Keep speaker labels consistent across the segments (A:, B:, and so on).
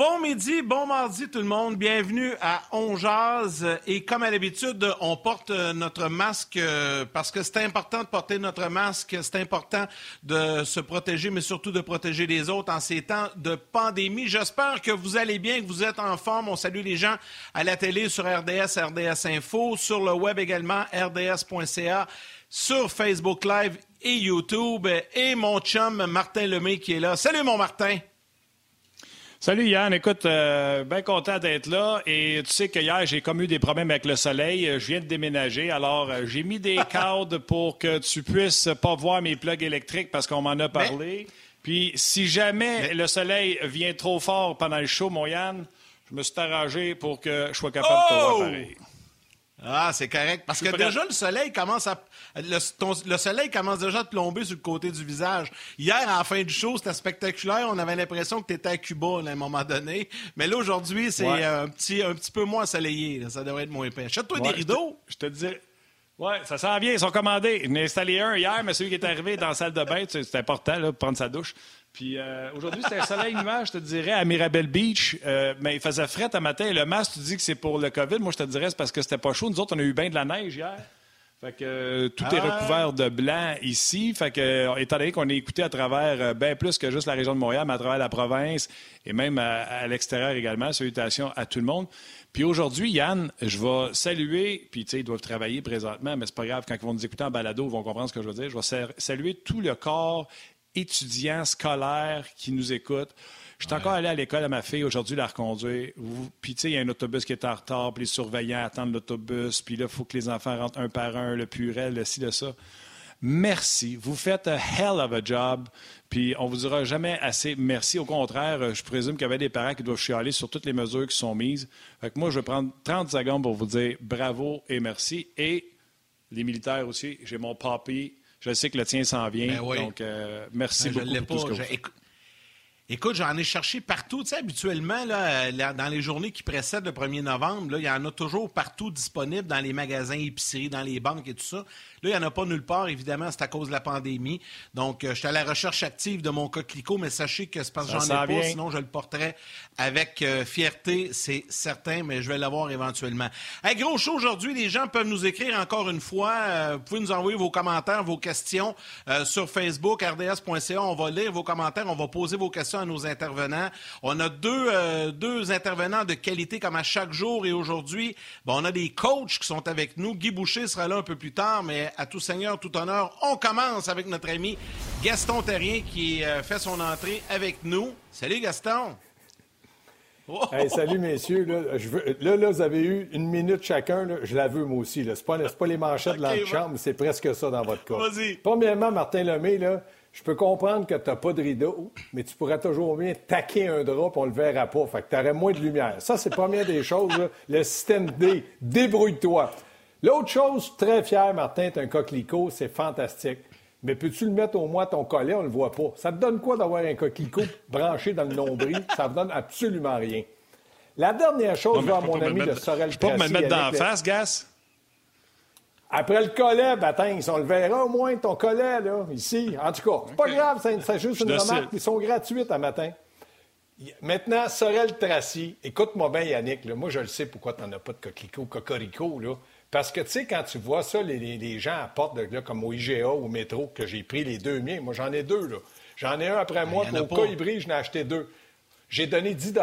A: Bon midi, bon mardi tout le monde. Bienvenue à On Jazz. Et comme à l'habitude, on porte notre masque euh, parce que c'est important de porter notre masque. C'est important de se protéger, mais surtout de protéger les autres en ces temps de pandémie. J'espère que vous allez bien, que vous êtes en forme. On salue les gens à la télé sur RDS, RDS Info, sur le web également, rds.ca, sur Facebook Live et YouTube. Et mon chum Martin Lemay qui est là. Salut mon Martin.
B: Salut Yann, écoute, euh, bien content d'être là. Et tu sais que hier, j'ai comme eu des problèmes avec le soleil. Je viens de déménager, alors euh, j'ai mis des cadres pour que tu puisses pas voir mes plugs électriques parce qu'on m'en a parlé. Puis si jamais le soleil vient trop fort pendant le show, mon Yann, je me suis arrangé pour que je sois capable de te voir oh! pareil.
A: Ah, c'est correct. Parce que déjà, le soleil commence à. Le, soleil commence déjà à te plomber sur le côté du visage. Hier, à la fin du show, c'était spectaculaire. On avait l'impression que tu étais à Cuba à un moment donné. Mais là, aujourd'hui, c'est un, petit, un petit peu moins ensoleillé. Ça devrait être moins épais. Achète-toi des rideaux.
B: Je te dis. Oui, ça sent bien. Ils sont commandés. J'en ai installé un hier, mais celui qui est arrivé dans la salle de bain, c'est important là, de prendre sa douche. Puis euh, aujourd'hui, c'était un soleil nuage, je te dirais, à Mirabel Beach. Euh, mais il faisait fret à matin. Le masque, tu dis que c'est pour le COVID. Moi, je te dirais, c'est parce que c'était pas chaud. Nous autres, on a eu bien de la neige hier. Fait que euh, tout est ah! recouvert de blanc ici. Fait que, étant donné qu'on est écouté à travers bien plus que juste la région de Montréal, mais à travers la province et même à, l'extérieur également. Salutations à tout le monde. Puis aujourd'hui, Yann, je vais saluer, puis tu sais, ils doivent travailler présentement, mais c'est pas grave, quand ils vont nous écouter en balado, ils vont comprendre ce que je veux dire. Je vais saluer tout le corps étudiants scolaires qui nous écoutent. Je suis encore allé à l'école à ma fille aujourd'hui la reconduire. Puis, tu sais, il y a un autobus qui est en retard, puis les surveillants attendent l'autobus, puis là, il faut que les enfants rentrent un par un, le purel, le ci, le ça. Merci. Vous faites un hell of a job. Puis on vous dira jamais assez merci. Au contraire, je présume qu'il y avait des parents qui doivent chialer sur toutes les mesures qui sont mises. Fait que moi, je vais prendre 30 secondes pour vous dire bravo et merci. Et les militaires aussi, j'ai mon papy je sais que le tien s'en vient. Ben donc, euh, merci ben, beaucoup pour tout ce que
A: Écoute, j'en ai cherché partout. Tu sais, habituellement, là, dans les journées qui précèdent le 1er novembre, il y en a toujours partout disponibles dans les magasins, épiceries, dans les banques et tout ça. Là, il n'y en a pas nulle part, évidemment, c'est à cause de la pandémie. Donc, euh, je suis à la recherche active de mon coquelicot, mais sachez que c'est parce que j'en ai pas, sinon je le porterai avec euh, fierté, c'est certain, mais je vais l'avoir éventuellement. Un gros show aujourd'hui, les gens peuvent nous écrire encore une fois. Euh, vous pouvez nous envoyer vos commentaires, vos questions sur Facebook, rds.ca. On va lire vos commentaires, on va poser vos questions à nos intervenants. On a deux, deux intervenants de qualité comme à chaque jour et aujourd'hui, on a des coachs qui sont avec nous. Guy Boucher sera là un peu plus tard, mais à tout seigneur, tout honneur, on commence avec notre ami Gaston Terrien qui euh, fait son entrée avec nous. Salut Gaston!
C: Oh! salut messieurs. Là, là, vous avez eu une minute chacun. Je la veux moi aussi. Ce n'est pas, les manchettes de l'antichambre, c'est presque ça dans votre cas. Premièrement, Martin Lemay, là, je peux comprendre que tu n'as pas de rideau, mais tu pourrais toujours bien taquer un drap et on le verra pas. Fait que tu aurais moins de lumière. Ça, c'est la première des choses. Le système D, débrouille-toi. L'autre chose, très fier, Martin, t'es un coquelicot, c'est fantastique. Mais peux-tu le mettre au moins ton collet? On le voit pas. Ça te donne quoi d'avoir un coquelicot branché dans le nombril? Ça ne donne absolument rien. La dernière chose, à mon ami de Sorel
B: Je peux me mettre dans la face, Gas?
C: Après le collet, Baptiste, ben, on le verra au moins, ton collet, là, ici. En tout cas, c'est pas grave, c'est juste une remarque. Ils sont gratuites à matin. Maintenant, Sorel Tracy, écoute-moi bien, Yannick. Là, moi, je le sais pourquoi tu n'en as pas de coquelicot, cocorico. Là. Parce que, tu sais, quand tu vois ça, les, gens apportent, là, comme au IGA ou au métro, que j'ai pris les deux miens. Moi, j'en ai deux, là. J'en ai un après ben, moi, pour au colibri, je n'ai acheté deux. J'ai donné 10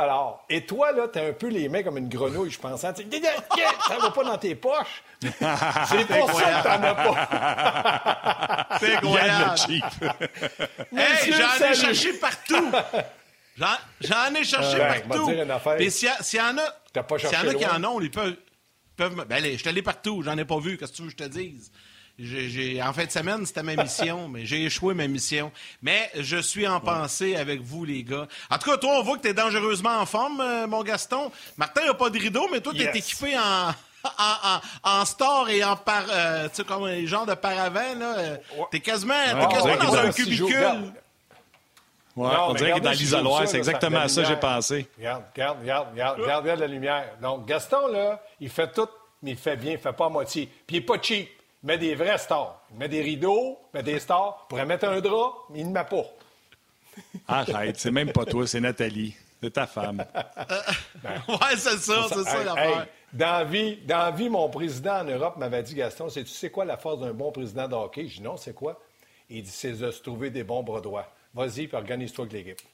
C: Et toi, là, t'as un peu les mains comme une grenouille, je pense. Hein. Ça va pas dans tes poches. C'est pour ça que t'en as
A: pas. C'est incroyable. hey, j'en ai cherché partout. J'en ai cherché euh, partout. Et s'il y, en a, s'il y en a qui en ont, ils peuvent peuvent me... Ben, allez, je suis allé partout, j'en ai pas vu, qu'est-ce que tu veux que je te dise? J'ai, en fin de semaine, c'était ma mission, mais j'ai échoué ma mission. Mais je suis en pensée avec vous, les gars. En tout cas, toi, on voit que tu es dangereusement en forme, euh, mon Gaston. Martin n'a pas de rideau, mais toi, tu es équipé en, en, en, store et en par, euh, tu sais, comme les gens de paravent, là. Euh, t'es quasiment, es quasiment dans un cubicule.
B: Ouais, on dirait qu'il est dans l'isoloir. C'est exactement ça, que j'ai pensé.
C: Regarde, regarde, regarde, regarde, regarde, regarde la lumière. Donc, Gaston, là, il fait tout, mais il fait bien, il fait pas à moitié. Puis il n'est pas cheap. Il met des vrais stars. Il met des rideaux, il met des stars. Il pourrait mettre un drap, mais il ne met pas.
B: Arrête, c'est même pas toi, c'est Nathalie. C'est ta femme.
A: Ben, ouais, c'est ça, c'est ça l'affaire.
C: dans, vie, dans vie, mon président en Europe m'avait dit, Gaston, tu sais quoi la force d'un bon président de hockey? Je dis non, c'est quoi? Il dit, c'est de se trouver des bons bras droits. Vas-y, puis organise-toi avec l'équipe.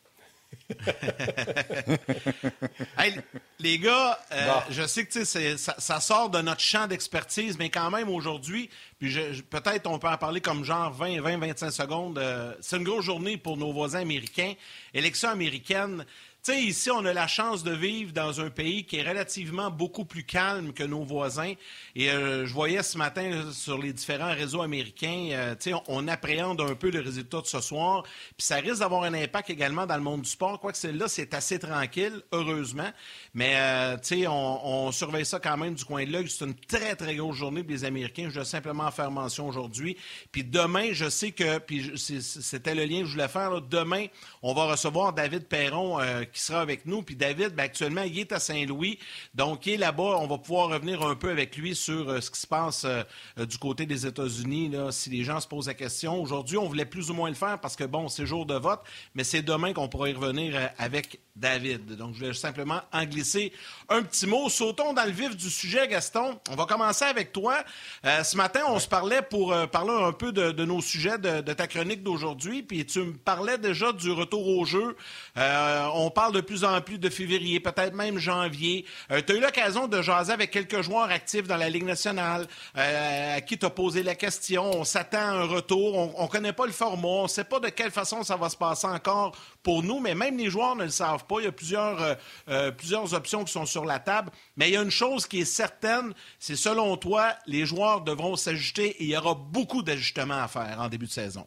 A: les gars, euh, je sais que ça, ça, sort de notre champ d'expertise, mais quand même aujourd'hui, puis peut-être on peut en parler comme genre 20, 20, 25 secondes. Euh, c'est une grosse journée pour nos voisins américains. Élection américaine. Sais, ici, on a la chance de vivre dans un pays qui est relativement beaucoup plus calme que nos voisins. Et euh, je voyais ce matin sur les différents réseaux américains, euh, tu sais, on, appréhende un peu le résultat de ce soir. Puis ça risque d'avoir un impact également dans le monde du sport. Quoique celle-là, c'est assez tranquille, heureusement. Mais, euh, tu sais, on, surveille ça quand même du coin de l'œil. C'est une très, très grosse journée pour les Américains. Je dois simplement faire mention aujourd'hui. Puis demain, je sais que, puis c'était le lien que je voulais faire, demain, on va recevoir David Perron qui sera avec nous. Puis David, ben, actuellement, il est à Saint-Louis. Donc, il est là-bas. On va pouvoir revenir un peu avec lui sur euh, ce qui se passe euh, euh, du côté des États-Unis, si les gens se posent la question. Aujourd'hui, on voulait plus ou moins le faire parce que, bon, c'est jour de vote, mais c'est demain qu'on pourra y revenir avec David. Donc, je voulais simplement en glisser un petit mot. Sautons dans le vif du sujet, Gaston. On va commencer avec toi. ce matin, on se parlait pour parler un peu de, nos sujets de, de ta chronique d'aujourd'hui. Puis tu me parlais déjà du retour au jeu. on parle de plus en plus de février, peut-être même janvier. Euh, tu as eu l'occasion de jaser avec quelques joueurs actifs dans la Ligue nationale euh, à qui tu as posé la question. On s'attend à un retour. On ne connaît pas le format. On ne sait pas de quelle façon ça va se passer encore pour nous, mais même les joueurs ne le savent pas. Il y a plusieurs, euh, plusieurs options qui sont sur la table. Mais il y a une chose qui est certaine, c'est selon toi, les joueurs devront s'ajuster et il y aura beaucoup d'ajustements à faire en début de saison.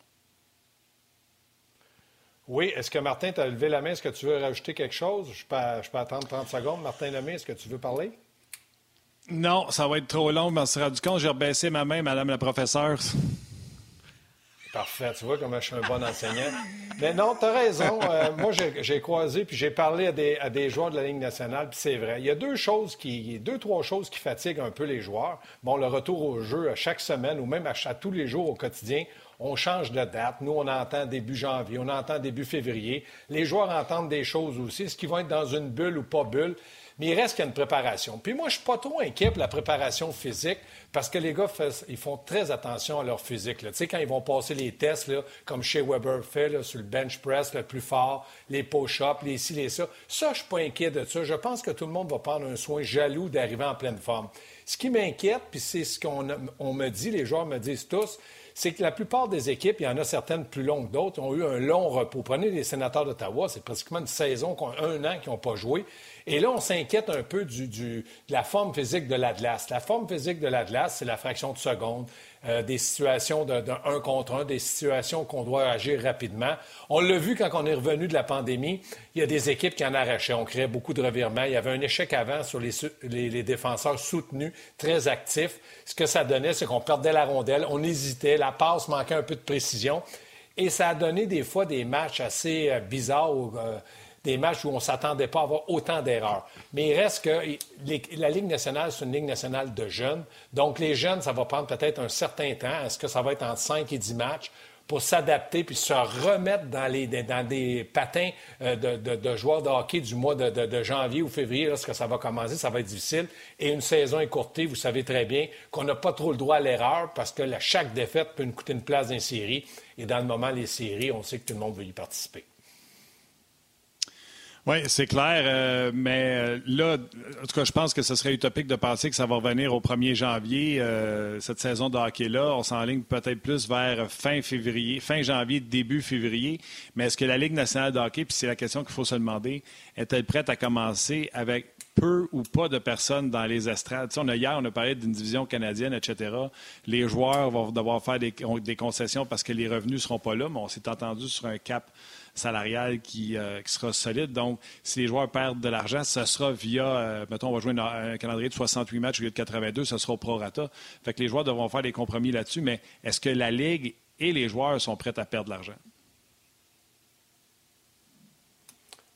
C: Oui, est-ce que Martin, tu as levé la main? Est-ce que tu veux rajouter quelque chose? Je peux, attendre 30 secondes. Martin Lemay, est-ce que tu veux parler?
B: Non, ça va être trop long, mais on se du compte. J'ai rebaissé ma main, Madame la professeure.
C: Parfait. Tu vois comment je suis un bon enseignant. Mais non, tu as raison. Euh, moi, j'ai croisé puis j'ai parlé à des, à des, joueurs de la Ligue nationale, puis c'est vrai. Il y a deux choses qui, deux, trois choses qui fatiguent un peu les joueurs. Bon, le retour au jeu à chaque semaine ou même à tous les jours au quotidien, on change de date. Nous, on entend début janvier, on entend début février. Les joueurs entendent des choses aussi. Est-ce qu'ils vont être dans une bulle ou pas bulle? Mais il reste qu'il y a une préparation. Puis moi, je suis pas trop inquiet pour la préparation physique parce que les gars ils font très attention à leur physique. Tu sais, quand ils vont passer les tests, comme chez Weber fait, sur le bench press le plus fort, les push-ups, les ci, les ça, ça, je suis pas inquiet de ça. Je pense que tout le monde va prendre un soin jaloux d'arriver en pleine forme. Ce qui m'inquiète, puis c'est ce qu'on me dit, les joueurs me disent tous, c'est que la plupart des équipes, il y en a certaines plus longues que d'autres, ont eu un long repos. Prenez les sénateurs d'Ottawa, c'est pratiquement une saison, un an qui n'ont pas joué. Et là, on s'inquiète un peu de la forme physique de l'Atlas. La forme physique de l'Atlas, c'est la fraction de seconde, euh, des situations d'un un contre un, des situations qu'on doit agir rapidement. On l'a vu quand on est revenu de la pandémie, il y a des équipes qui en arrachaient. On créait beaucoup de revirements. Il y avait un échec avant sur les, les défenseurs soutenus, très actifs. Ce que ça donnait, c'est qu'on perdait la rondelle, on hésitait, la passe manquait un peu de précision. Et ça a donné des fois des matchs assez euh, bizarres. Euh, des matchs où on ne s'attendait pas à avoir autant d'erreurs. Mais il reste que la Ligue nationale, c'est une Ligue nationale de jeunes. Donc, les jeunes, ça va prendre peut-être un certain temps. Est-ce que ça va être entre 5 et 10 matchs? pour s'adapter puis se remettre dans, des patins euh, de, joueurs de hockey du mois de, janvier ou février, lorsque ça va commencer, ça va être difficile. Et une saison écourtée, vous savez très bien qu'on n'a pas trop le droit à l'erreur parce que chaque défaite peut nous coûter une place dans les séries. Et dans le moment, les séries, on sait que tout le monde veut y participer.
B: Oui, c'est clair. Euh, mais euh, là, en tout cas, je pense que ce serait utopique de penser que ça va revenir au 1er janvier, euh, cette saison de hockey-là. On s'enligne peut-être plus vers fin février, fin janvier, début février. Mais est-ce que la Ligue nationale de hockey, puis c'est la question qu'il faut se demander, est-elle prête à commencer avec peu ou pas de personnes dans les estrades? on a, hier, on a parlé d'une division canadienne, etc. Les joueurs vont devoir faire des, des concessions parce que les revenus ne seront pas là, mais on s'est entendu sur un cap salariale qui, euh, qui, sera solide. Donc, si les joueurs perdent de l'argent, ce sera via, euh, mettons, on va jouer un, calendrier de 68 matchs au lieu de 82, ce sera au prorata. Fait que les joueurs devront faire des compromis là-dessus, mais est-ce que la Ligue et les joueurs sont prêts à perdre de l'argent?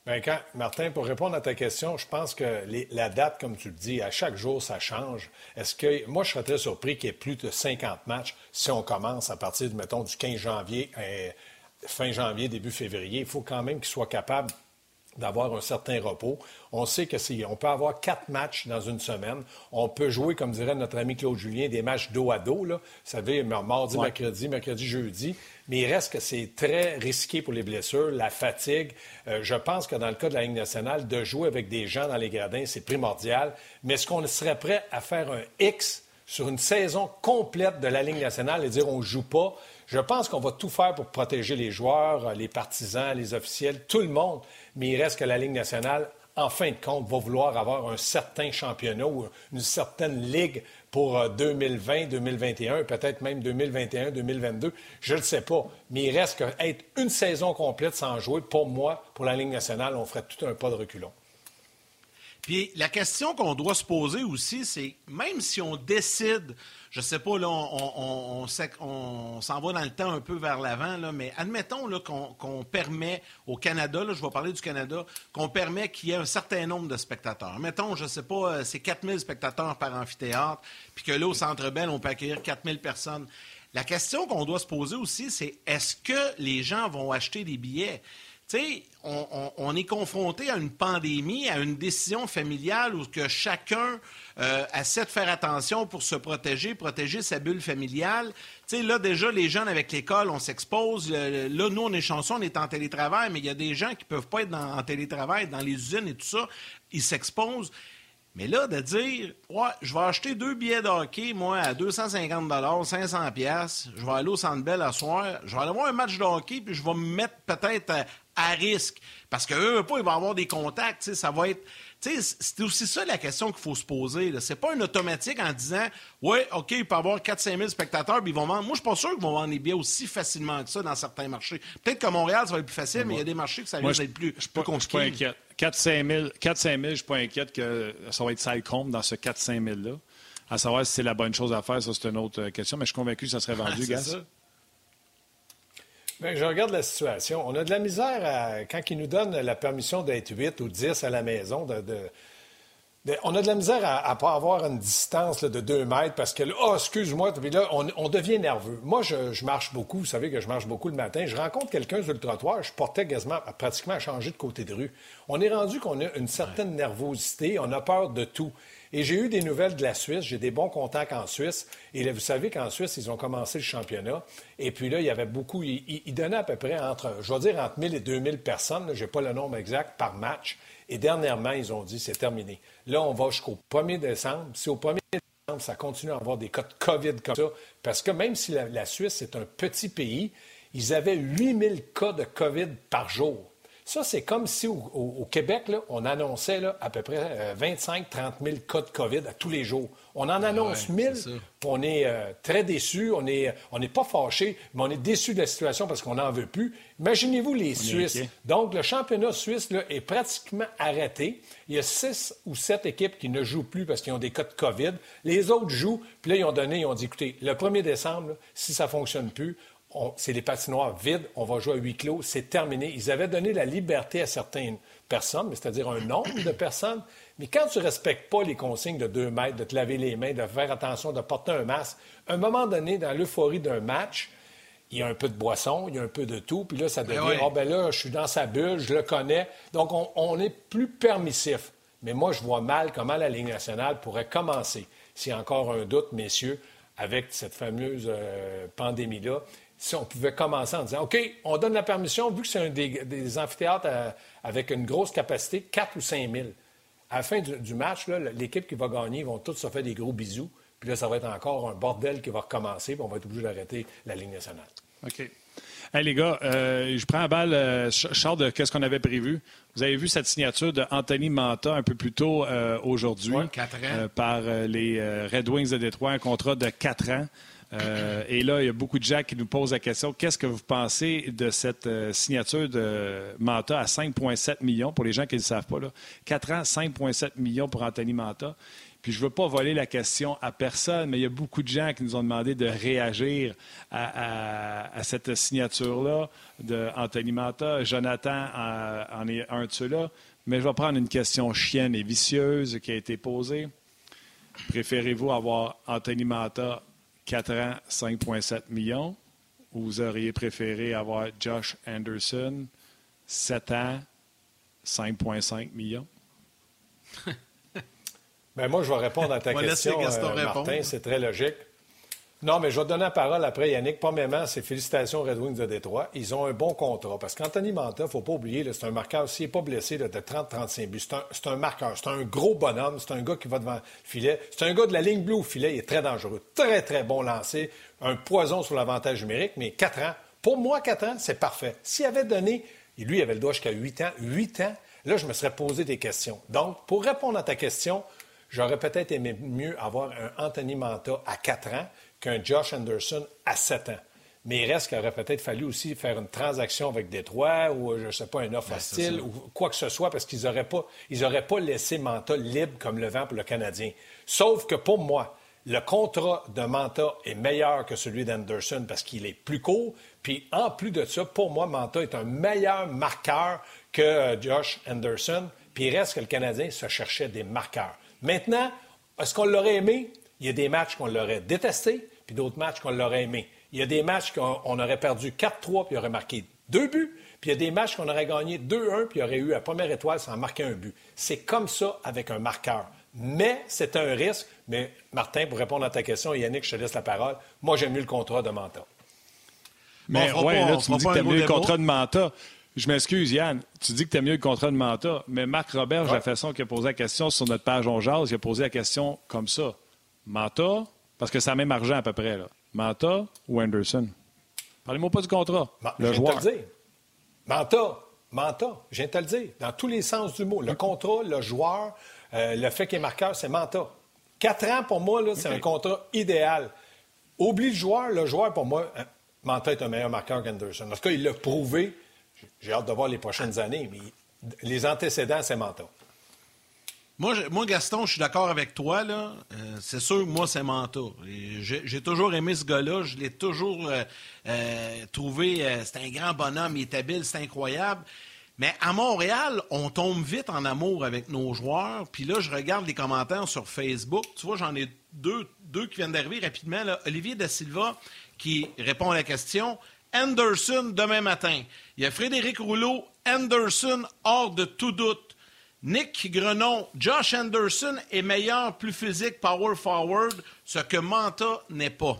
C: Bien, quand, Martin, pour répondre à ta question, je pense que la date, comme tu le dis, à chaque jour, ça change. Est-ce que moi, je serais très surpris qu'il y ait plus de 50 matchs si on commence à partir, mettons, du 15 janvier fin janvier, début février, il faut quand même qu'ils soient capables d'avoir un certain repos. On sait que si on peut avoir quatre matchs dans une semaine. On peut jouer, comme dirait notre ami Claude Julien, des matchs dos à dos. Là. Vous savez, mardi, mercredi, mercredi, jeudi. Mais il reste que c'est très risqué pour les blessures, la fatigue. Euh, je pense que dans le cas de la Ligue nationale, de jouer avec des gens dans les gradins, c'est primordial. Mais est-ce qu'on serait prêt à faire un X sur une saison complète de la Ligue nationale et dire on ne joue pas? Je pense qu'on va tout faire pour protéger les joueurs, les partisans, les officiels, tout le monde mais il reste que la Ligue nationale, en fin de compte, va vouloir avoir un certain championnat ou une certaine ligue pour 2020, euh, 2021, peut-être même 2021, 2022. Je ne sais pas. Mais il reste qu'être une saison complète sans jouer, pour moi, pour la Ligue nationale, on ferait tout un pas de reculon.
A: Puis la question qu'on doit se poser aussi, c'est même si on décide je sais pas, là, on, s'en va dans le temps un peu vers l'avant, là, mais admettons qu'on, permet au Canada, là, je vais parler du Canada, qu'on permet qu'il y ait un certain nombre de spectateurs. Mettons, je sais pas, euh, c'est 4000 spectateurs par amphithéâtre, puis que là, au Centre Bell, on peut accueillir 4000 personnes. La question qu'on doit se poser aussi, c'est est-ce que les gens vont acheter des billets? On, est confronté à une pandémie, à une décision familiale où que chacun euh, essaie de faire attention pour se protéger, protéger sa bulle familiale. Tu sais, là, déjà, les jeunes avec l'école, on s'expose. Euh, là, nous, on est chanceux, on est en télétravail, mais il y a des gens qui ne peuvent pas être en télétravail, dans les usines et tout ça. Ils s'exposent. Mais là, de dire, je vais acheter deux billets de hockey, moi, à 250 500 pièces, je vais aller au Centre Bell à soir, je vais aller voir un match de hockey, puis je vais me mettre peut-être à, risque. Parce qu'eux, pas, ils vont avoir des contacts, ça va être... C'est aussi ça la question qu'il faut se poser. C'est pas un automatique en disant Oui, OK, il peut y avoir 4-5 000 spectateurs, puis ils vont vendre. Moi, je suis pas sûr qu'ils vont vendre des billets aussi facilement que ça dans certains marchés. Peut-être que Montréal, ça va être plus facile, mais il y a des marchés que ça va être plus, plus compliqué.
B: Je suis pas inquiet. 4-5 000, 4-5 000, je suis pas inquiète que ça va être sale compte dans ce 4-5 000-là. À savoir si c'est la bonne chose à faire, ça, c'est une autre question, mais je suis convaincu que ça serait vendu, ah, Gas.
C: Bien, je regarde la situation. On a de la misère à, quand ils nous donnent la permission d'être 8 ou 10 à la maison. De, on a de la misère à ne pas avoir une distance de 2 mètres parce que, oh, excuse-moi, puis là, on, devient nerveux. Moi, je, marche beaucoup. Vous savez que je marche beaucoup le matin. Je rencontre quelqu'un sur le trottoir. Je portais quasiment, pratiquement à changer de côté de rue. On est rendu qu'on a une certaine nervosité. On a peur de tout. Et j'ai eu des nouvelles de la Suisse. J'ai des bons contacts en Suisse. Et là, vous savez qu'en Suisse, ils ont commencé le championnat. Et puis là, il y avait beaucoup. Ils, donnaient à peu près entre, je vais dire, entre 1000 et 2000 personnes. Je n'ai pas le nombre exact par match. Et dernièrement, ils ont dit c'est terminé. Là, on va jusqu'au 1er décembre. Si au 1er décembre, ça continue à avoir des cas de COVID comme ça, parce que même si la, Suisse est un petit pays, ils avaient 8000 cas de COVID par jour. Ça, c'est comme si au, Québec, on annonçait à peu près 25-30 000 cas de COVID à tous les jours. On en annonce 1 000, on est euh, très déçus, on n'est on pas fâchés, mais on est déçus de la situation parce qu'on n'en veut plus. Imaginez-vous les Suisses. Donc, le championnat suisse est pratiquement arrêté. Il y a six ou sept équipes qui ne jouent plus parce qu'ils ont des cas de COVID. Les autres jouent, puis là, ils ont donné, ils ont dit, écoutez, le 1er décembre, si ça ne fonctionne plus, c'est les patinoires vides, on va jouer à huis clos, c'est terminé. Ils avaient donné la liberté à certaines personnes, c'est-à-dire un nombre de personnes, mais quand tu ne respectes pas les consignes de deux mètres, de te laver les mains, de faire attention, de porter un masque, à un moment donné, dans l'euphorie d'un match, il y a un peu de boisson, il y a un peu de tout, puis là, ça ben devient, oh, ben là, je suis dans sa bulle, je le connais. Donc, on, est plus permissif. Mais moi, je vois mal comment la Ligue nationale pourrait commencer, s'il y a encore un doute, messieurs, avec cette fameuse euh, pandémie-là si on pouvait commencer en disant OK, on donne la permission, vu que c'est un des, amphithéâtres euh, avec une grosse capacité, 4 ou 5 000. À la fin du, match, l'équipe qui va gagner, ils vont tous se faire des gros bisous. Puis là, ça va être encore un bordel qui va recommencer, puis on va être obligé d'arrêter la Ligue nationale.
B: OK. Hey, les gars, euh, je prends à balle, euh, char de qu'est-ce qu'on avait prévu? Vous avez vu cette signature d'Anthony Manta un peu plus tôt aujourd'hui par les Red Wings de Détroit, un contrat de 4 ans. Euh, et là, il y a beaucoup de gens qui nous posent la question qu'est-ce que vous pensez de cette euh, signature de Manta à 5,7 millions? Pour les gens qui ne le savent pas? Là. 4 ans, 5,7 millions pour Anthony Manta. Puis je ne veux pas voler la question à personne, mais il y a beaucoup de gens qui nous ont demandé de réagir à, cette signature-là d'Anthony Manta. Jonathan en est un de ceux-là. Mais je vais prendre une question chienne et vicieuse qui a été posée. Préférez-vous avoir Anthony Manta 4 ans, 5,7 millions, ou vous auriez préféré avoir Josh Anderson, 7 ans, 5,5 millions?
C: ben moi, je vais répondre à ta question, euh, Martin. C'est très logique. Non, mais je vais te donner la parole après, Yannick. Premièrement, c'est félicitations aux Red Wings de Détroit. Ils ont un bon contrat. Parce qu'Anthony Manta, il ne faut pas oublier, c'est un marqueur. S'il n'est pas blessé de 30-35 buts, c'est un, marqueur. C'est un gros bonhomme. C'est un gars qui va devant le filet. C'est un gars de la ligne bleue au filet. Il est très dangereux. Très, très bon lancé. Un poison sur l'avantage numérique. Mais 4 ans, pour moi, 4 ans, c'est parfait. S'il avait donné, lui, il avait le droit jusqu'à 8 ans, 8 ans, là, je me serais posé des questions. Donc, pour répondre à ta question, j'aurais peut-être aimé mieux avoir un Anthony Manta à 4 ans qu'un Josh Anderson à 7 ans. Mais il reste qu'il aurait peut-être fallu aussi faire une transaction avec Détroit ou, je ne sais pas, un offre ben, hostile ou quoi que ce soit parce qu'ils n'auraient pas, pas laissé Manta libre comme le vent pour le Canadien. Sauf que pour moi, le contrat de Manta est meilleur que celui d'Anderson parce qu'il est plus court. Puis en plus de ça, pour moi, Manta est un meilleur marqueur que euh, Josh Anderson. Puis il reste que le Canadien se cherchait des marqueurs. Maintenant, est-ce qu'on l'aurait aimé? Il y a des matchs qu'on l'aurait détesté puis d'autres matchs qu'on l'aurait aimé. Il y a des matchs qu'on aurait perdu 4-3 puis il aurait marqué deux buts. Puis il y a des matchs qu'on aurait gagné 2-1 puis il aurait eu la première étoile sans marquer un but. C'est comme ça avec un marqueur. Mais c'est un risque. Mais Martin, pour répondre à ta question, Yannick, je te laisse la parole. Moi, j'aime mieux le contrat de Manta.
B: Mais oui, là, tu me dis que tu mieux le contrat de Manta. Je m'excuse, Yann. Tu dis que tu mieux le contrat de Manta. Mais Marc Robert, j'ai la façon qu'il a posé la question sur notre page On Jazz, il a posé la question comme ça. Manta, parce que c'est le même argent à peu près. Là. Manta ou Anderson? Parlez-moi pas du contrat. le joueur.
C: Te le dire. Manta, Manta, je viens de te le dire, dans tous les sens du mot. Le contrat, le joueur, euh, le fait qu'il est marqueur, c'est Manta. Quatre ans, pour moi, c'est un contrat idéal. Oublie le joueur. Le joueur, pour moi, hein, Manta est un meilleur marqueur qu'Anderson. En tout cas, il l'a prouvé. J'ai hâte de voir les prochaines années, mais les antécédents, c'est Manta.
A: Moi, Gaston, je suis d'accord avec toi. Euh, c'est sûr moi, c'est Manta. J'ai toujours aimé ce gars-là. Je l'ai toujours euh, euh, trouvé. c'est un grand bonhomme. Il est habile, c'est incroyable. Mais à Montréal, on tombe vite en amour avec nos joueurs. Puis là, je regarde les commentaires sur Facebook. Tu vois, j'en ai deux, deux qui viennent d'arriver rapidement. Olivier Da Silva qui répond à la question. Anderson demain matin. Il y a Frédéric Rouleau. Anderson hors de tout doute. Nick Grenon, Josh Anderson est meilleur, plus physique, power forward, ce que Manta n'est pas.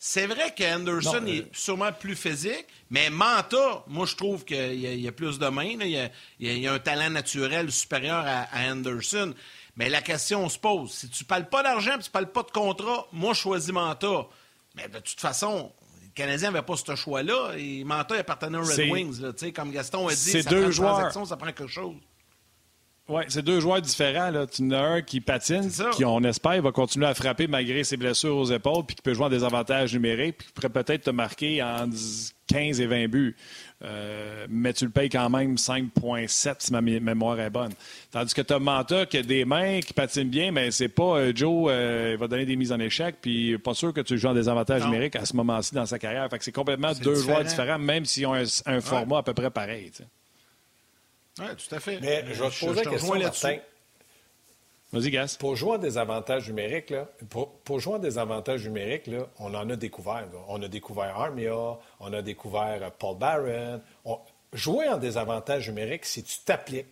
A: C'est vrai qu'Anderson est sûrement plus physique, mais Manta, moi, je trouve qu'il y, a plus de mains. Il, y a, un talent naturel supérieur à, Anderson. Mais la question se pose. Si tu ne parles pas d'argent et tu ne parles pas de contrat, moi, je choisis Manta. Mais de toute façon, les Canadiens n'avaient pas ce choix-là. Et Manta appartenait aux Red Wings. comme Gaston a dit,
B: ça deux joueurs.
A: ça prend quelque chose.
B: Oui, c'est deux joueurs différents. Là. Tu en as un qui patine, qui, on espère, va continuer à frapper malgré ses blessures aux épaules, puis qui peut jouer en désavantage numérique, puis qui pourrait peut-être te marquer en 15 et 20 buts. Euh, mais tu le payes quand même 5,7 si ma mémoire est bonne. Tandis que tu as Manta qui a des mains, qui patine bien, mais c'est pas euh, Joe, euh, il va donner des mises en échec, puis pas sûr que tu joues en désavantage numérique à ce moment-ci dans sa carrière. Fait que c'est complètement deux joueurs différents, même s'ils ont un, format à peu près pareil.
A: Oui, tout à fait.
C: Mais je vais te poser la question, Martin.
B: Vas-y, Gas.
C: Pour jouer à des avantages numériques, là, pour, jouer à des avantages numériques, là, on en a découvert. On a découvert Armia, on a découvert euh, Paul Barron. Jouer en désavantage numériques, si tu t'appliques,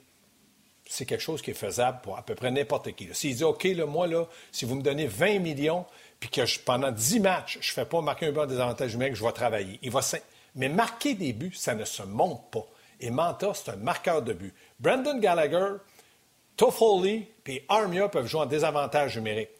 C: c'est quelque chose qui est faisable pour à peu près n'importe qui. S'il dit, OK, là, moi, là, si vous me donnez 20 millions, puis que pendant 10 matchs, je ne fais pas marquer un but en désavantage numérique, je vais travailler. Il va Mais marquer des buts, ça ne se monte pas. Et Manta, c'est un marqueur de but. Brandon Gallagher, Toffoli et Armia peuvent jouer en désavantage numérique.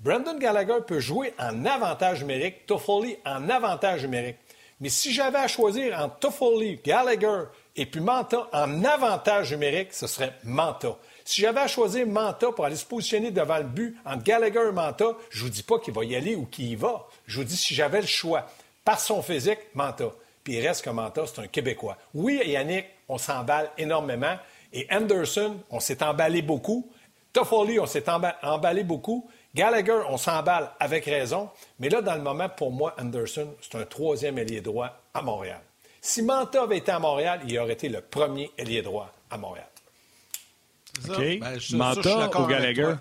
C: Brandon Gallagher peut jouer en avantage numérique, Toffoli en avantage numérique. Mais si j'avais à choisir entre Toffoli, Gallagher et puis Manta en avantage numérique, ce serait Manta. Si j'avais à choisir Manta pour aller se positionner devant le but entre Gallagher et Manta, je ne vous dis pas qu'il va y aller ou qu'il y va. Je vous dis si j'avais le choix. Par son physique, Manta puis il reste que Manta, c'est un Québécois. Oui, Yannick, on s'emballe énormément. Et Anderson, on s'est emballé beaucoup. Toffoli, on s'est emballé beaucoup. Gallagher, on s'emballe avec raison. Mais là, dans le moment, pour moi, Anderson, c'est un troisième ailier droit à Montréal. Si Manta avait été à Montréal, il aurait été le premier ailier droit à Montréal.
B: OK. Ben, Manta ou Gallagher?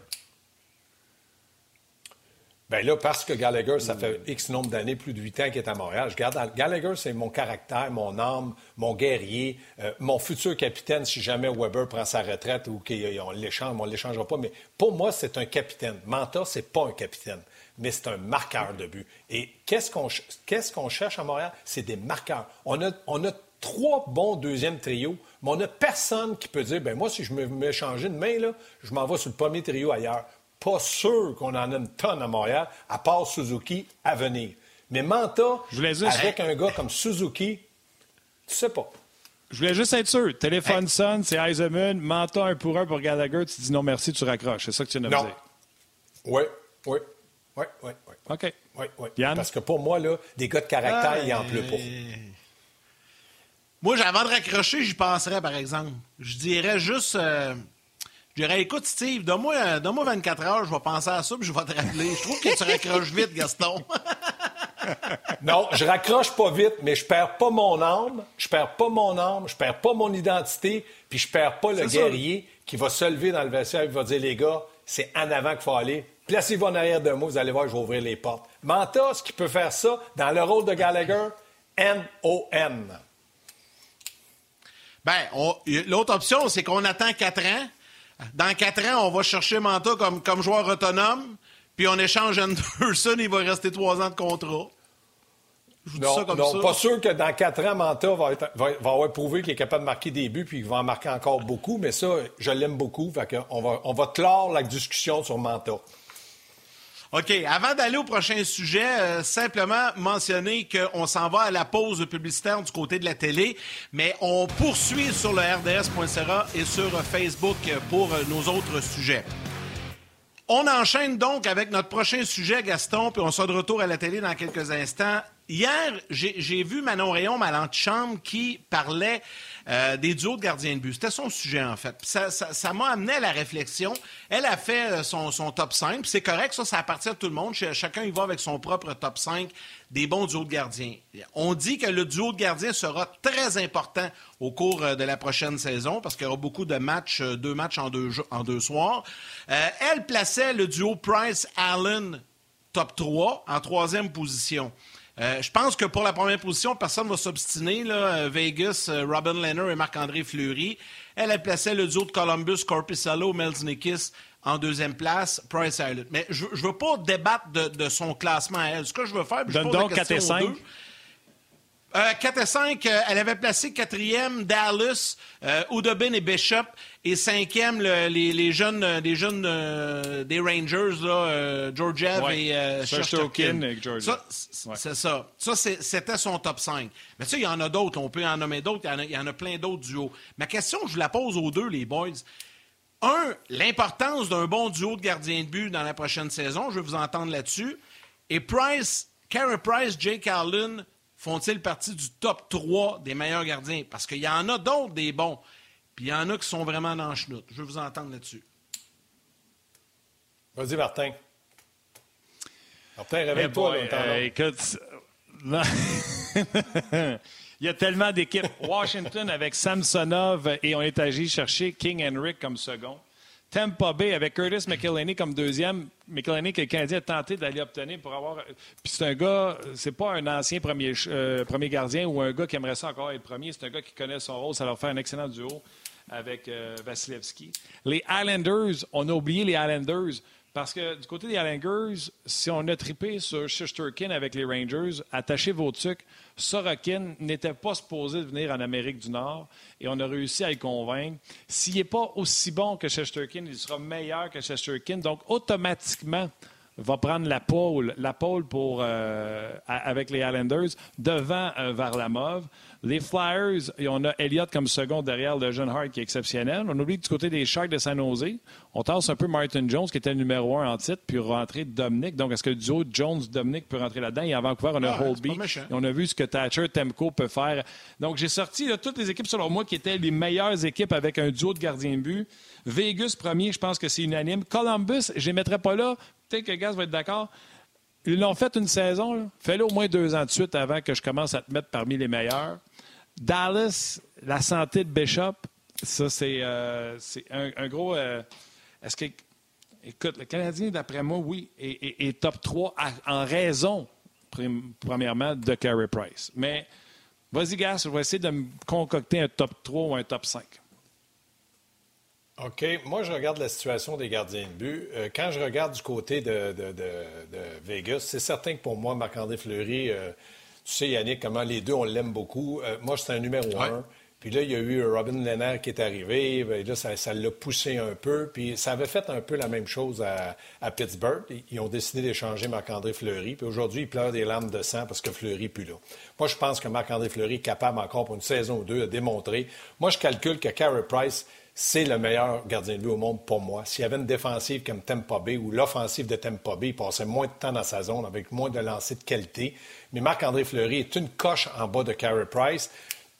C: Bien là, parce que Gallagher, ça fait X nombre d'années, plus de 8 ans qu'il est à Montréal. Je garde Gallagher, c'est mon caractère, mon âme, mon guerrier, euh, mon futur capitaine si jamais Weber prend sa retraite ou qu'on l'échange, on ne l'échangera pas. Mais pour moi, c'est un capitaine. Manta, c'est pas un capitaine, mais c'est un marqueur de but. Et qu'est-ce qu'on qu'est-ce qu'on cherche à Montréal? C'est des marqueurs. On a, on a trois bons deuxièmes trios, mais on n'a personne qui peut dire, ben moi, si je me mets changer de main, là, je m'en vais sur le premier trio ailleurs pas sûr qu'on en a une tonne à Montréal, à part Suzuki à venir. Mais Manta, avec un gars comme Suzuki, tu sais pas.
B: Je voulais juste être sûr. Téléphone sonne, c'est Eisenman. Manta un pour un pour Gallagher. Tu dis non merci, tu raccroches. C'est ça que tu viens de dire.
C: Oui, oui, oui, oui.
B: OK.
C: Oui, oui. Parce que pour moi, là, des gars de caractère, il n'y en pleut pas.
A: Moi, avant de raccrocher, j'y penserais, par exemple. Je dirais juste... Euh, je dirais, écoute, Steve, donne-moi, 24 heures, je vais penser à ça, puis je vais te rappeler. Je trouve que tu raccroches vite, Gaston.
C: non, je raccroche pas vite, mais je perds pas mon âme, je perds pas mon âme, je perds pas mon identité, puis je perds pas le guerrier qui va se lever dans le vestiaire et va dire, les gars, c'est en avant qu'il faut aller. Placez-vous en arrière de moi, vous allez voir, je vais ouvrir les portes. Manta, ce qui peut faire ça, dans le rôle de Gallagher, N-O-N.
A: Ben, l'autre option, c'est qu'on attend quatre ans dans quatre ans, on va chercher Manta comme, comme joueur autonome, puis on échange Anderson, il va rester trois ans de contrat.
C: Je vous non, dis ça comme non, pas sûr que dans quatre ans, Manta va, va, avoir prouvé qu'il est capable de marquer des buts, puis il va en marquer encore beaucoup, mais ça, je l'aime beaucoup. Fait on, va, on va clore la discussion sur Manta.
A: OK. Avant d'aller au prochain sujet, euh, simplement mentionner qu'on s'en va à la pause publicitaire du côté de la télé, mais on poursuit sur le RDS.ca et sur Facebook pour nos autres sujets. On enchaîne donc avec notre prochain sujet, Gaston, puis on sera de retour à la télé dans quelques instants. Hier, j'ai vu Manon Rayon, ma l'antichambre, qui parlait euh, des duos de gardiens de but. C'était son sujet, en fait. Ça m'a amené à la réflexion. Elle a fait euh, son, top 5, c'est correct, ça, ça appartient à tout le monde. Chacun y va avec son propre top 5 des bons duos de gardiens. On dit que le duo de gardiens sera très important au cours euh, de la prochaine saison parce qu'il y aura beaucoup de matchs, deux matchs en deux, en deux soirs. elle plaçait le duo Price-Allen top 3 en troisième position. Euh, je pense que pour la première position, personne ne va s'obstiner. Euh, Vegas, euh, Robin Leonard et Marc-André Fleury. Elle a placé le duo de Columbus, Corpusalo, Melznikis en deuxième place, Price Island. Mais je ne veux pas débattre de, son classement à elle. Ce que je veux faire, je pose donc la question 4 et 5. 4 et 5, elle avait placé quatrième Dallas, euh, Udobin et Bishop. Et cinquième, les, jeunes, euh, les jeunes euh, des Rangers, là, euh, Georgiev et euh, C'est ça. Ça, c'était son top 5. Mais tu sais, il y en a d'autres. On peut en nommer d'autres. Il, y en a plein d'autres duos. Ma question, je vous la pose aux deux, les boys. Un, l'importance d'un bon duo de gardiens de but dans la prochaine saison. Je vais vous entendre là-dessus. Et Price, Carey Price, Jake Allen font-ils partie du top 3 des meilleurs gardiens? Parce qu'il y en a d'autres des bons. Puis il y en a qui sont vraiment dans le chenoute. Je veux vous entendre là-dessus.
C: Vas-y, Martin. Martin, réveille-toi.
B: Euh, écoute, il y a tellement d'équipes. Washington avec Samsonov et on est agi chercher King Henrik comme second. Tampa Bay avec Curtis McElhaney comme deuxième. McElhaney que le Canadien a tenté d'aller obtenir pour avoir. Puis c'est un gars, c'est pas un ancien premier, euh, premier gardien ou un gars qui aimerait ça encore être premier. C'est un gars qui connaît son rôle. Ça leur fait un excellent duo avec euh, Vasilevski. Les Islanders, on a oublié les Islanders. Parce que du côté des Islanders, si on a trippé sur Shesterkin avec les Rangers, attachez vos trucs. Sorokin n'était pas supposé venir en Amérique du Nord et on a réussi à le convaincre. S'il n'est pas aussi bon que Shesterkin, il sera meilleur que Shesterkin. Donc, automatiquement, va prendre la pole, la pole pour, euh, avec les Islanders devant euh, Varlamov. Les Flyers, on a Elliott comme second derrière le jeune Hart qui est exceptionnel. On oublie que du côté des Sharks de San Jose, on tasse un peu Martin Jones qui était le numéro un en titre, puis rentrer Dominic. Donc, est-ce que le duo Jones-Dominic peut rentrer là-dedans? Et à Vancouver, on a ah, Holby. On a vu ce que Thatcher, Temco peut faire. Donc, j'ai sorti toutes les équipes, selon moi, qui étaient les meilleures équipes avec un duo de gardiens de but. Vegas, premier, je pense que c'est unanime. Columbus, je ne les mettrais pas là. Que Gaz va être d'accord. Ils l'ont fait une saison. Fais-le au moins deux ans de suite avant que je commence à te mettre parmi les meilleurs. Dallas, la santé de Bishop, ça, c'est euh, un, gros. Euh, est-ce que. écoute, le Canadien, d'après moi, oui, est, top 3 en raison, premièrement, de Carey Price. Mais vas-y, Gas, je vais essayer de me concocter un top 3 ou un top 5.
C: OK. Moi, je regarde la situation des gardiens de but. Euh, quand je regarde du côté de, Vegas, c'est certain que pour moi, Marc-André Fleury, euh, tu sais, Yannick, comment les deux, on l'aime beaucoup. Euh, moi, c'est un numéro un. Puis là, il y a eu Robin Lennart qui est arrivé. Ben, là, ça, l'a poussé un peu. Puis ça avait fait un peu la même chose à, Pittsburgh. Ils ont décidé d'échanger Marc-André Fleury. Puis aujourd'hui, il pleure des larmes de sang parce que Fleury n'est plus là. Moi, je pense que Marc-André Fleury est capable encore pour une saison ou deux de démontrer. Moi, je calcule que Carey Price, c'est le meilleur gardien de but au monde pour moi. S'il y avait une défensive comme Tampa Bay ou l'offensive de Tampa Bay, il passait moins de temps dans sa zone avec moins de lancers de qualité. Mais Marc-André Fleury est une coche en bas de Carey Price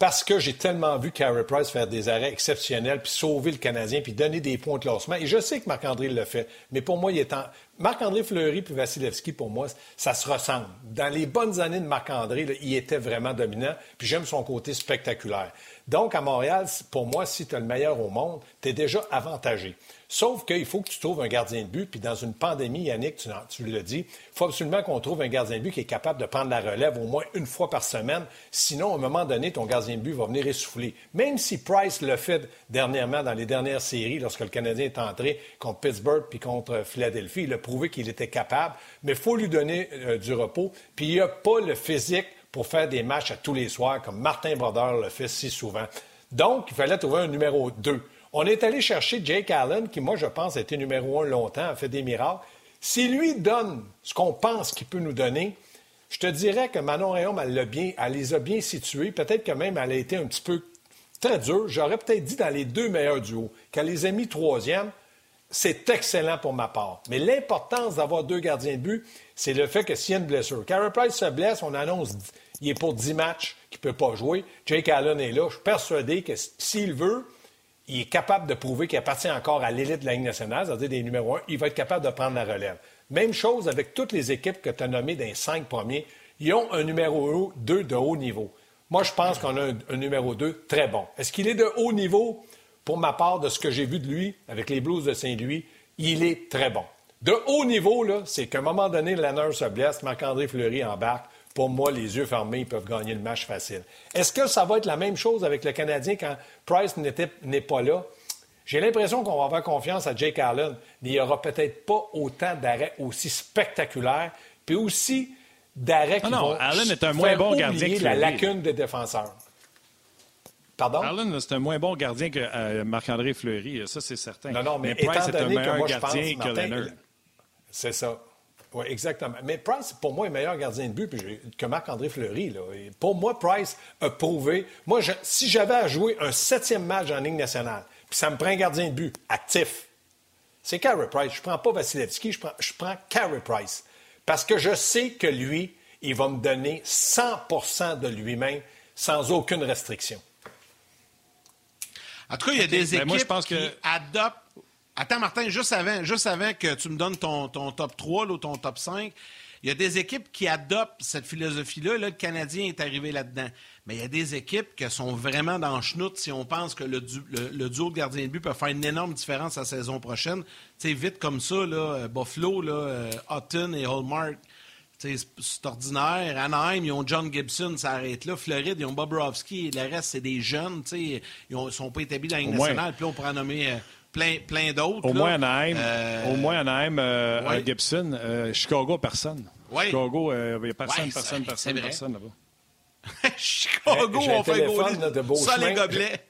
C: parce que j'ai tellement vu Carey Price faire des arrêts exceptionnels, puis sauver le Canadien, puis donner des points de classement. Et je sais que Marc-André le fait, mais pour moi, il est en... Marc-André Fleury puis Vasilevski, pour moi, ça se ressemble. Dans les bonnes années de Marc-André, il était vraiment dominant, puis j'aime son côté spectaculaire. Donc, à Montréal, pour moi, si tu le meilleur au monde, tu es déjà avantagé. Sauf qu'il faut que tu trouves un gardien de but. Puis dans une pandémie, Yannick, tu, tu l'as dit, il faut absolument qu'on trouve un gardien de but qui est capable de prendre la relève au moins une fois par semaine. Sinon, à un moment donné, ton gardien de but va venir essouffler. Même si Price le fait dernièrement dans les dernières séries, lorsque le Canadien est entré contre Pittsburgh puis contre Philadelphie, il a prouvé qu'il était capable. Mais il faut lui donner euh, du repos. Puis il n'y a pas le physique pour faire des matchs à tous les soirs, comme Martin Brodeur le fait si souvent. Donc, il fallait trouver un numéro 2. On est allé chercher Jake Allen, qui, moi, je pense, a été numéro un longtemps, a fait des miracles. Si lui donne ce qu'on pense qu'il peut nous donner, je te dirais que Manon Réaume, elle, bien, elle les a bien situés. Peut-être que même elle a été un petit peu très dure. J'aurais peut-être dit dans les deux meilleurs duos. Qu'elle les a mis troisième, c'est excellent pour ma part. Mais l'importance d'avoir deux gardiens de but, c'est le fait que s'il y a une blessure. Price se blesse, on annonce qu'il est pour 10 matchs, qu'il ne peut pas jouer. Jake Allen est là. Je suis persuadé que s'il veut, il est capable de prouver qu'il appartient encore à l'élite de la Ligue nationale, c'est-à-dire des numéros 1, il va être capable de prendre la relève. Même chose avec toutes les équipes que tu as nommées dans les cinq premiers. Ils ont un numéro 2 de haut niveau. Moi, je pense qu'on a un, numéro 2 très bon. Est-ce qu'il est de haut niveau? Pour ma part, de ce que j'ai vu de lui avec les Blues de Saint-Louis, il est très bon. De haut niveau, c'est qu'à un moment donné, Lanner se blesse, Marc-André Fleury embarque, pour moi, les yeux fermés, ils peuvent gagner le match facile. Est-ce que ça va être la même chose avec le Canadien quand Price n'est pas là? J'ai l'impression qu'on va avoir confiance à Jake Allen, mais il n'y aura peut-être pas autant d'arrêts aussi spectaculaires, puis aussi d'arrêts qui
B: non, vont Allen est un moins bon gardien
C: que la lacune des défenseurs. Pardon?
B: Allen, c'est un moins bon gardien que euh, Marc-André Fleury, ça c'est certain.
C: Non, non, mais,
B: Price
C: est un
B: meilleur gardien que Leonard.
C: C'est ça. Oui, exactement. Mais Price, pour moi, est meilleur gardien de but que Marc-André Fleury. Là. pour moi, Price a prouvé. Moi, si j'avais à jouer un septième match en Ligue nationale, puis ça me prend un gardien de but actif, c'est Carey Price. Je ne prends pas Vasilevski, je prends, je prends Carey Price. Parce que je sais que lui, il va me donner 100% de lui-même sans aucune restriction.
A: En tout cas, il y a des ben, équipes qui adoptent Attends, Martin, juste avant, juste avant que tu me donnes ton, top 3 ou ton top 5, il y a des équipes qui adoptent cette philosophie-là. le Canadien est arrivé là-dedans. Mais il y a des équipes qui sont vraiment dans le schnout si on pense que le, duo de gardien de but peut faire une énorme différence la saison prochaine. Sais, vite comme ça, là, Buffalo, là, euh, Houghton et Hallmark, c'est ordinaire. Anaheim, ils ont John Gibson, ça arrête là. Floride, ils ont Bobrovski. Le reste, c'est des jeunes. Ils ne sont pas établis dans la Ligue nationale. Puis on pourra nommer... Plein, plein d'autres.
B: Au, moins Anaheim, euh, au moins Anaheim, euh, Gibson. Euh, Chicago, personne. Chicago, il n'y a personne, personne, personne, personne là-bas.
A: Chicago, on fait gauler ça les gobelets.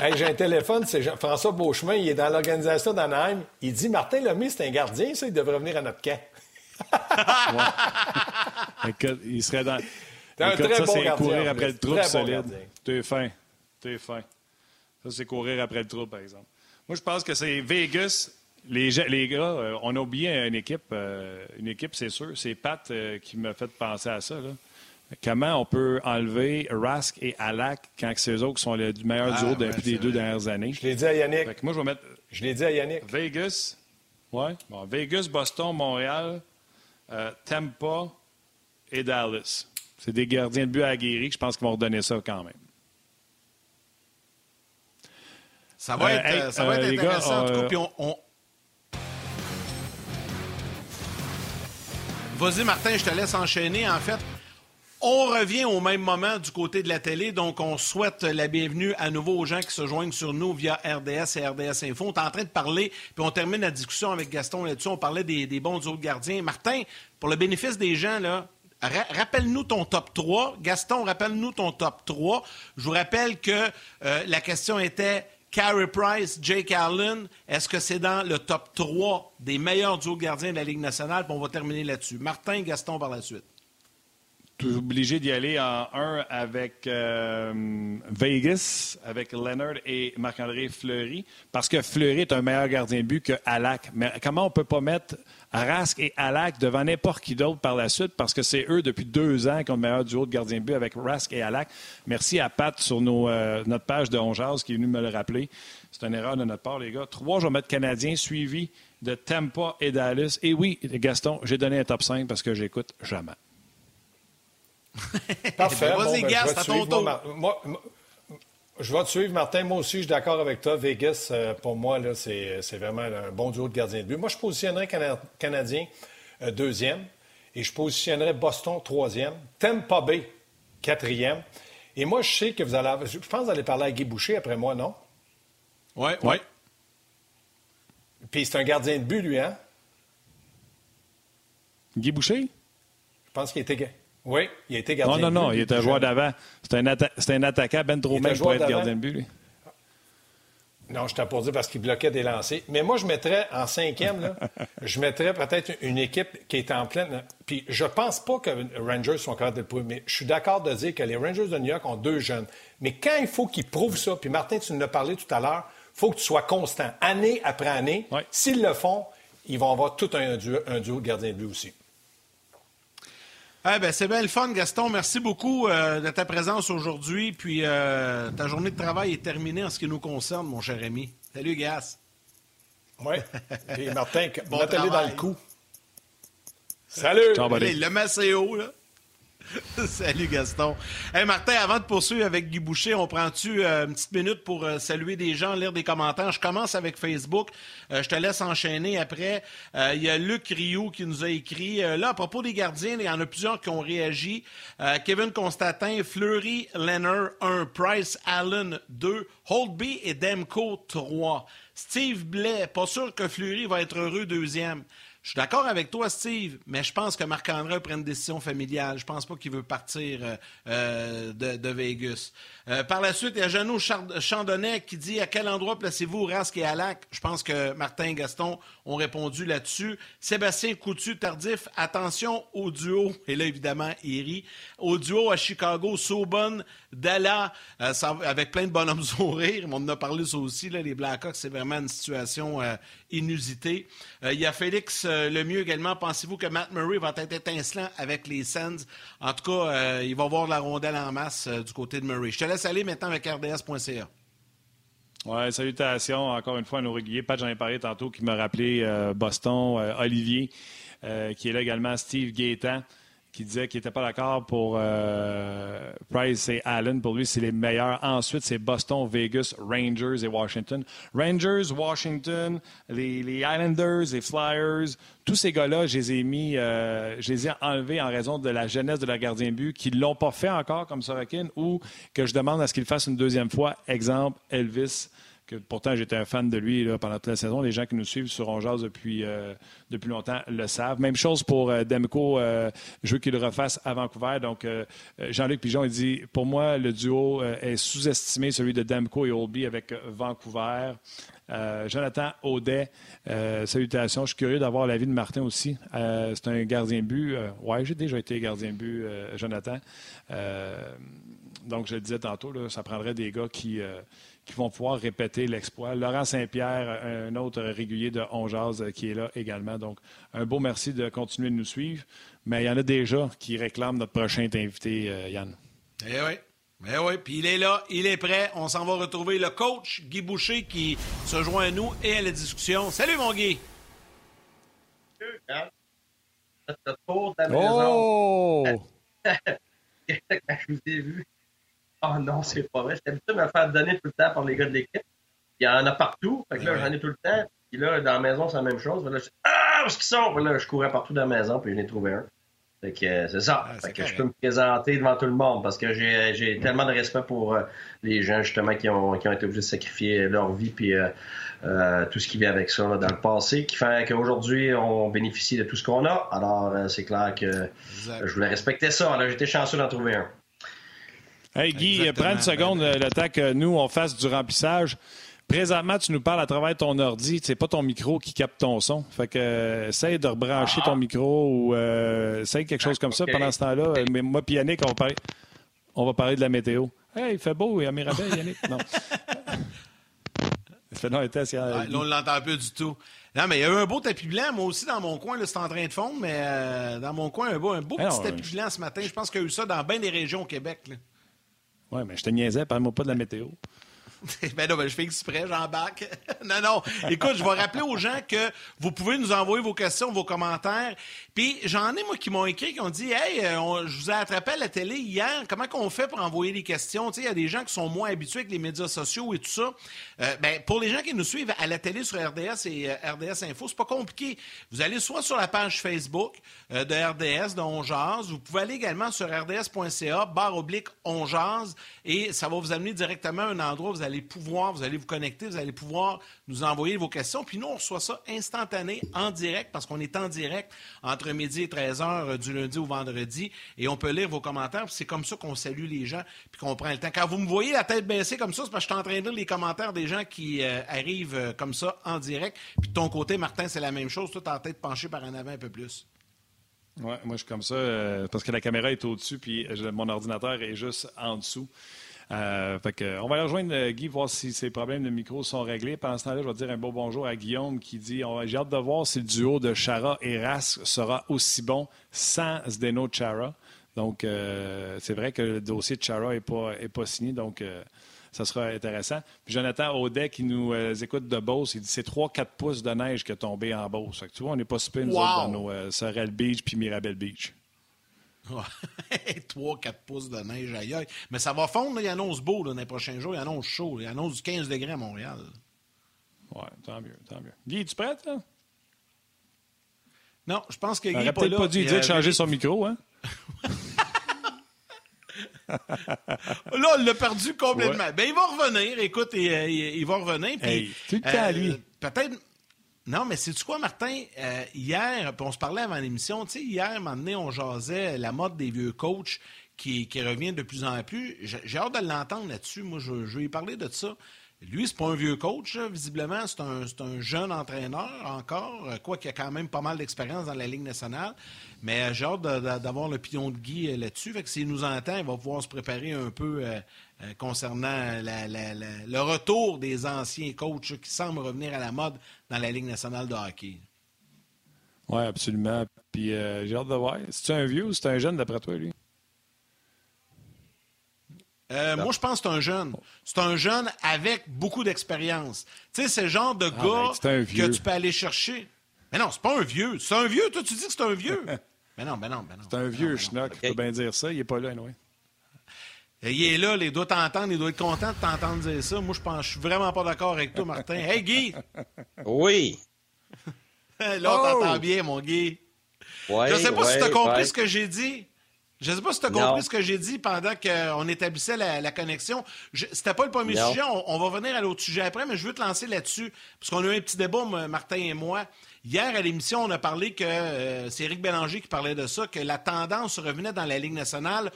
C: j'ai un téléphone, c'est François Beauchemin, il est dans l'organisation d'Anaheim. Il dit Martin Lemay, c'est un gardien, ça, il devrait venir à notre camp.
B: Écoute, il serait dans. un Écoute, très ça, bon c'est courir après le trou solide. Tu es fin. Tu es fin. Ça, c'est courir après le trou, par exemple. Moi, je pense que c'est Vegas. Les, les gars, euh, on a oublié une équipe. Euh, une équipe, c'est sûr. C'est Pat euh, qui m'a fait penser à ça. Comment on peut enlever Rask et Alak quand c'est eux autres qui sont le meilleur duo ah, depuis les deux dernières années?
C: Je l'ai dit à Yannick.
B: moi, je vais mettre.
C: Je l'ai dit à Yannick.
B: Vegas. Ouais. Bon, Vegas, Boston, Montréal, Tampa et Dallas. C'est des gardiens de but aguerris. Je pense qu'ils vont redonner ça quand même.
A: Euh, euh, ça va être, euh, intéressant, en tout cas. On. Vas-y, Martin, je te laisse enchaîner. En fait, on revient au même moment du côté de la télé, donc on souhaite la bienvenue à nouveau aux gens qui se joignent sur nous via RDS et RDS Info. On est en train de parler, puis on termine la discussion avec Gaston là-dessus. On parlait des, bons autres gardiens. Martin, pour le bénéfice des gens, là, rappelle-nous ton top 3. Gaston, rappelle-nous ton top 3. Je vous rappelle que la question était Carey Price, Jake Allen, est-ce que c'est dans le top 3 des meilleurs duos gardiens de la Ligue nationale? On va terminer là-dessus. Martin, Gaston par la suite
B: obligé d'y aller en un avec euh, Vegas, avec Leonard et Marc-André Fleury, parce que Fleury est un meilleur gardien de but que Alak. Mais comment on peut pas mettre Rask et Alak devant n'importe qui d'autre par la suite, parce que c'est eux depuis deux ans qui ont le meilleur duo de gardien de but avec Rask et Alak. Merci à Pat sur nos, euh, notre page de Ongeaz qui est venu me le rappeler. C'est une erreur de notre part, les gars. Trois, je vais mettre Canadien, suivi de Tampa et Dallas. Et oui, Gaston, j'ai donné un top 5 parce que j'écoute jamais.
C: Parfait. Vas-y, ben, à ton tour. je vais te suivre, Martin. Moi aussi, je suis d'accord avec toi. Vegas, euh, pour moi, c'est vraiment un bon duo de gardien de but. Moi, je positionnerais Canadien euh, deuxième et je positionnerais Boston troisième. Tampa Bay quatrième. Et moi, je sais que vous allez. Je pense que vous allez parler à Guy Boucher après moi, non?
A: Oui, oui.
C: Puis c'est un gardien de but, lui, hein?
B: Guy Boucher?
C: Je pense qu'il était oui, il a été gardien
B: de but. Non, non, non, il était un joueur d'avant. C'était un, un, attaquant ben trop même pour être gardien de but, lui.
C: Non, je t'ai pour dire parce qu'il bloquait des lancers. Mais moi, je mettrais en cinquième, là, je mettrais peut-être une équipe qui est en pleine. Puis je pense pas que les Rangers sont capables de le prouver, mais je suis d'accord de dire que les Rangers de New York ont deux jeunes. Mais quand il faut qu'ils prouvent ça, puis Martin, tu nous as parlé tout à l'heure, il faut que tu sois constant, année après année. S'ils le font, ils vont avoir tout un duo, un duo de gardien de but aussi.
A: Eh ben, c'est bien le fun, Gaston. Merci beaucoup euh, de ta présence aujourd'hui. Puis euh, ta journée de travail est terminée en ce qui nous concerne, mon cher ami. Salut, Gas.
C: Oui. Et Martin, bon dans le coup. Salut.
A: Ciao, le Macéo, là. Salut Gaston. Hey Martin, avant de poursuivre avec Guy Boucher, on prend-tu euh, une petite minute pour euh, saluer des gens, lire des commentaires? Je commence avec Facebook. Euh, je te laisse enchaîner après. Il y a Luc Rioux qui nous a écrit. là, à propos des gardiens, il y en a plusieurs qui ont réagi. Kevin Constantin, Fleury, Leonard 1, Price, Allen 2, Holtby et Demko 3. Steve Blais, pas sûr que Fleury va être heureux deuxième. Je suis d'accord avec toi, Steve, mais je pense que Marc-André prend une décision familiale. Je pense pas qu'il veut partir euh, euh, de, Vegas. Euh, par la suite, il y a Jeannot Chandonnet qui dit à quel endroit placez-vous Rask et Alak? Je pense que Martin et Gaston ont répondu là-dessus. Sébastien Coutu, tardif, attention au duo, et là évidemment, il rit, au duo à Chicago, Saubon, Dalla, avec plein de bonhommes sourires. On en a parlé ça aussi, là, les Blackhawks, c'est vraiment une situation inusitée. il y a Félix euh, le mieux également. Pensez-vous que Matt Murray va être étincelant avec les Sens? En tout cas, euh, il va voir la rondelle en masse euh, du côté de Murray. Je te laisse aller maintenant avec RDS.ca.
B: Oui, salutations encore une fois à nos réguliers. Pat, j'en ai parlé tantôt, qui m'a rappelé Boston, Olivier, qui est là également, Steve Gaétan qui disait qu'il n'était pas d'accord pour euh, Price et Allen. Pour lui, c'est les meilleurs. Ensuite, c'est Boston, Vegas, Rangers et Washington. Rangers, Washington, les, Islanders, les Flyers, tous ces gars-là, je les ai mis, euh, je les ai enlevés en raison de la jeunesse de leur gardien but, qui ne l'ont pas fait encore comme Sorokin, ou que je demande à ce qu'ils fassent une deuxième fois. Exemple, Elvis pourtant j'étais un fan de lui pendant toute la saison. Les gens qui nous suivent sur Ongeaz depuis, euh, depuis longtemps le savent. Même chose pour euh, Demko, euh, je veux qu'il le refasse à Vancouver. Donc Jean-Luc Pigeon, il dit Pour moi, le duo est sous-estimé, celui de Demko et Olby avec Vancouver. Jonathan Audet, salutations. Je suis curieux d'avoir l'avis de Martin aussi. c'est un gardien but. ouais, j'ai déjà été gardien but, Jonathan. donc, je le disais tantôt, ça prendrait des gars qui, qui vont pouvoir répéter l'exploit. Laurent Saint-Pierre, un autre régulier de Ongeaz euh, qui est là également. Donc, un beau merci de continuer de nous suivre. Mais il y en a déjà qui réclament notre prochain invité, euh, Yann.
A: Eh oui. Eh oui, puis il est là, il est prêt. On s'en va retrouver le coach Guy Boucher qui se joint à nous et à la discussion. Salut mon Guy!
B: Oh!
D: je vous ai vu oh non, c'est pas vrai. J'étais habitué de me faire donner tout le temps par les gars de l'équipe. Il y en a partout. Fait que là, j'en ai tout le temps. Puis là, dans la maison, c'est la même chose. Là, je... Ah! où est-ce qu'ils sont? là, je courais partout dans la maison, puis je n'ai trouvé un. Fait que euh, c'est ça. Ah, fait que je peux me présenter devant tout le monde parce que j'ai tellement de respect pour euh, les gens justement qui ont, qui ont été obligés de sacrifier leur vie puis euh, tout ce qui vient avec ça dans le passé, qui fait qu'aujourd'hui on bénéficie de tout ce qu'on a. Alors c'est clair que je voulais respecter ça. Alors j'étais chanceux d'en trouver un.
B: Hey Guy, prends une seconde le temps que nous on fasse du remplissage. Présentement, tu nous parles à travers ton ordi. C'est pas ton micro qui capte ton son. Fait que euh, essaye de rebrancher ton micro ou euh, essaye quelque chose comme ça pendant ce temps-là. Mais moi et Yannick, on va, parler, on va parler de la météo. Hey, il fait beau, il y a Mirabel, Yannick. Non.
A: il fait non, là, on l'entend plus du tout. Non, mais il y a eu un beau tapis blanc. Moi aussi, dans mon coin, c'est en train de fondre, mais euh, dans mon coin, un beau, un beau petit tapis blanc ce matin. Je pense qu'il y a eu ça dans bien des régions au Québec.
B: Oui, mais je te niaisais, parle-moi pas de la météo.
A: ben non, ben je fais exprès, j'embarque. non, non. Écoute, je vais rappeler aux gens que vous pouvez nous envoyer vos questions, vos commentaires. Puis j'en ai, moi, qui m'ont écrit, qui ont dit Hey, euh, je vous ai attrapé à la télé hier, comment qu'on fait pour envoyer des questions? Tu sais, il y a des gens qui sont moins habitués avec les médias sociaux et tout ça. Euh, ben, pour les gens qui nous suivent à la télé sur RDS et euh, RDS Info, c'est pas compliqué. Vous allez soit sur la page Facebook de RDS, de On Vous pouvez aller également sur rds.ca, barre oblique On et ça va vous amener directement à un endroit où vous allez pouvoir, vous allez vous connecter, vous allez pouvoir nous envoyer vos questions. Puis nous, on reçoit ça instantané, en direct, parce qu'on est en direct entre midi et 13 heures euh, du lundi au vendredi. Et on peut lire vos commentaires. C'est comme ça qu'on salue les gens, puis qu'on prend le temps. Quand vous me voyez la tête baissée comme ça, c'est parce que je suis en train de lire les commentaires des gens qui euh, arrivent euh, comme ça en direct. Puis de ton côté, Martin, c'est la même chose. Toi, en tête penchée par un avant un peu plus.
B: Oui, moi, je suis comme ça parce que la caméra est au-dessus, puis mon ordinateur est juste en dessous. Euh, on va aller rejoindre euh, Guy, voir si ses problèmes de micro sont réglés. Pendant ce temps-là, je vais dire un beau bonjour à Guillaume qui dit J'ai hâte de voir si le duo de Chara et Rask sera aussi bon sans Zdeno Chara. Donc, euh, c'est vrai que le dossier de Chara n'est pas, est pas signé. Donc, ça sera intéressant. Puis Jonathan Audet qui nous écoute de Beauce, il dit c'est 3-4 pouces de neige qui est tombé en Beauce. tu vois, on n'est pas super nous autres dans nos Sorel Beach puis Mirabel Beach.
A: 3-4 pouces de neige ailleurs. Mais ça va fondre, il annonce beau dans les prochains jours, il annonce chaud, il annonce du 15 degrés à Montréal.
B: Ouais, tant mieux, tant mieux. Guy, es-tu prêt, là?
A: Non, je pense que Guy
B: n'a peut-être pas dû dire de changer son micro, hein?
A: là, on l'a perdu complètement. Ben, il va revenir, écoute, il, il, va revenir. Puis,
B: tout le temps à lui. Euh,
A: peut-être non, mais c'est tu quoi, Martin? Euh, hier, on se parlait avant l'émission, tu sais, hier, un moment donné, on jasait la mode des vieux coachs qui, revient de plus en plus. J'ai hâte de l'entendre là-dessus. Moi, je, je, vais parler de ça. Lui, c'est pas un vieux coach, visiblement, c'est un, un, jeune entraîneur encore, quoi qu'il a quand même pas mal d'expérience dans la Ligue nationale. Mais j'ai hâte d'avoir l'opinion de Guy euh, là-dessus. Fait s'il nous entend, il va pouvoir se préparer un peu euh, euh, concernant le retour des anciens coachs qui semblent revenir à la mode dans la Ligue nationale de hockey.
B: Oui, absolument. Puis euh, j'ai hâte de voir. C'est un vieux ou c'est un jeune d'après toi, lui?
A: Euh, moi, je pense que c'est un jeune. C'est un jeune avec beaucoup d'expérience. Tu sais, c'est le genre de ah, gars que tu peux aller chercher. Mais non, c'est pas un vieux. C'est un vieux. Toi, tu dis que c'est un vieux. mais non, mais non, mais non.
B: C'est un vieux schnock. Tu peux bien dire ça. Il n'est pas là, oui.
A: Il est là, il doit t'entendre, il doit être content de t'entendre dire ça. Moi, je pense, je suis vraiment pas d'accord avec toi, Martin. Hey, Guy!
E: Oui!
A: là, on t'entend oh! bien, mon Guy. Ouais, je sais pas si tu as compris ce que j'ai dit. Je ne sais pas si tu as compris ce que j'ai dit pendant qu'on établissait la, connexion. C'était pas le premier sujet. On, va venir à l'autre sujet après, mais je veux te lancer là-dessus. Parce qu'on a eu un petit débat, Martin et moi. Hier, à l'émission, on a parlé que euh, c'est Éric Bélanger qui parlait de ça, que la tendance revenait dans la Ligue nationale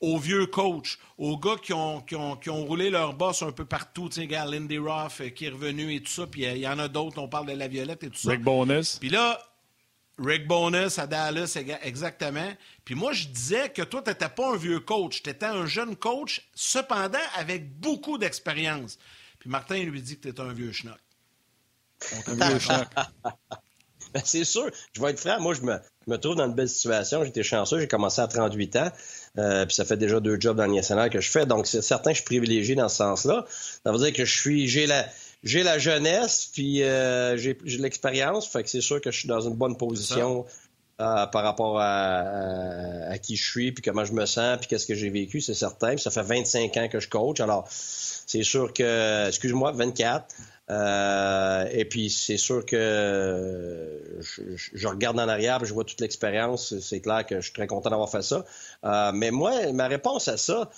A: aux vieux coachs, aux gars qui ont, qui ont, qui ont roulé leur boss un peu partout. Tu sais, gars, Lindy Roth euh, qui est revenu et tout ça. Puis euh, il y en a d'autres, on parle de la Violette et tout ça.
B: Rick Bonus.
A: Puis là, Rick Bonus à Dallas, exactement. Puis moi, je disais que toi, tu n'étais pas un vieux coach. Tu étais un jeune coach, cependant, avec beaucoup d'expérience. Puis Martin lui dit que tu étais un vieux schnock.
E: Un vieux schnock. Ben, c'est sûr. Je vais être franc. Moi, je me, je me trouve dans une belle situation. J'étais chanceux. J'ai commencé à 38 ans. Euh, puis ça fait déjà deux jobs dans le national que je fais. Donc, c'est certain que je suis privilégié dans ce sens-là. Ça veut dire que je suis, j'ai la, j'ai la jeunesse, puis euh, j'ai, l'expérience. Fait que c'est sûr que je suis dans une bonne position euh, par rapport à, à, qui je suis, puis comment je me sens, puis qu'est-ce que j'ai vécu, c'est certain. Puis ça fait 25 ans que je coach. Alors, c'est sûr que, excuse-moi, 24. Euh, et puis, c'est sûr que je, regarde en arrière, je vois toute l'expérience. C'est clair que je suis très content d'avoir fait ça. Euh, mais moi, ma réponse à ça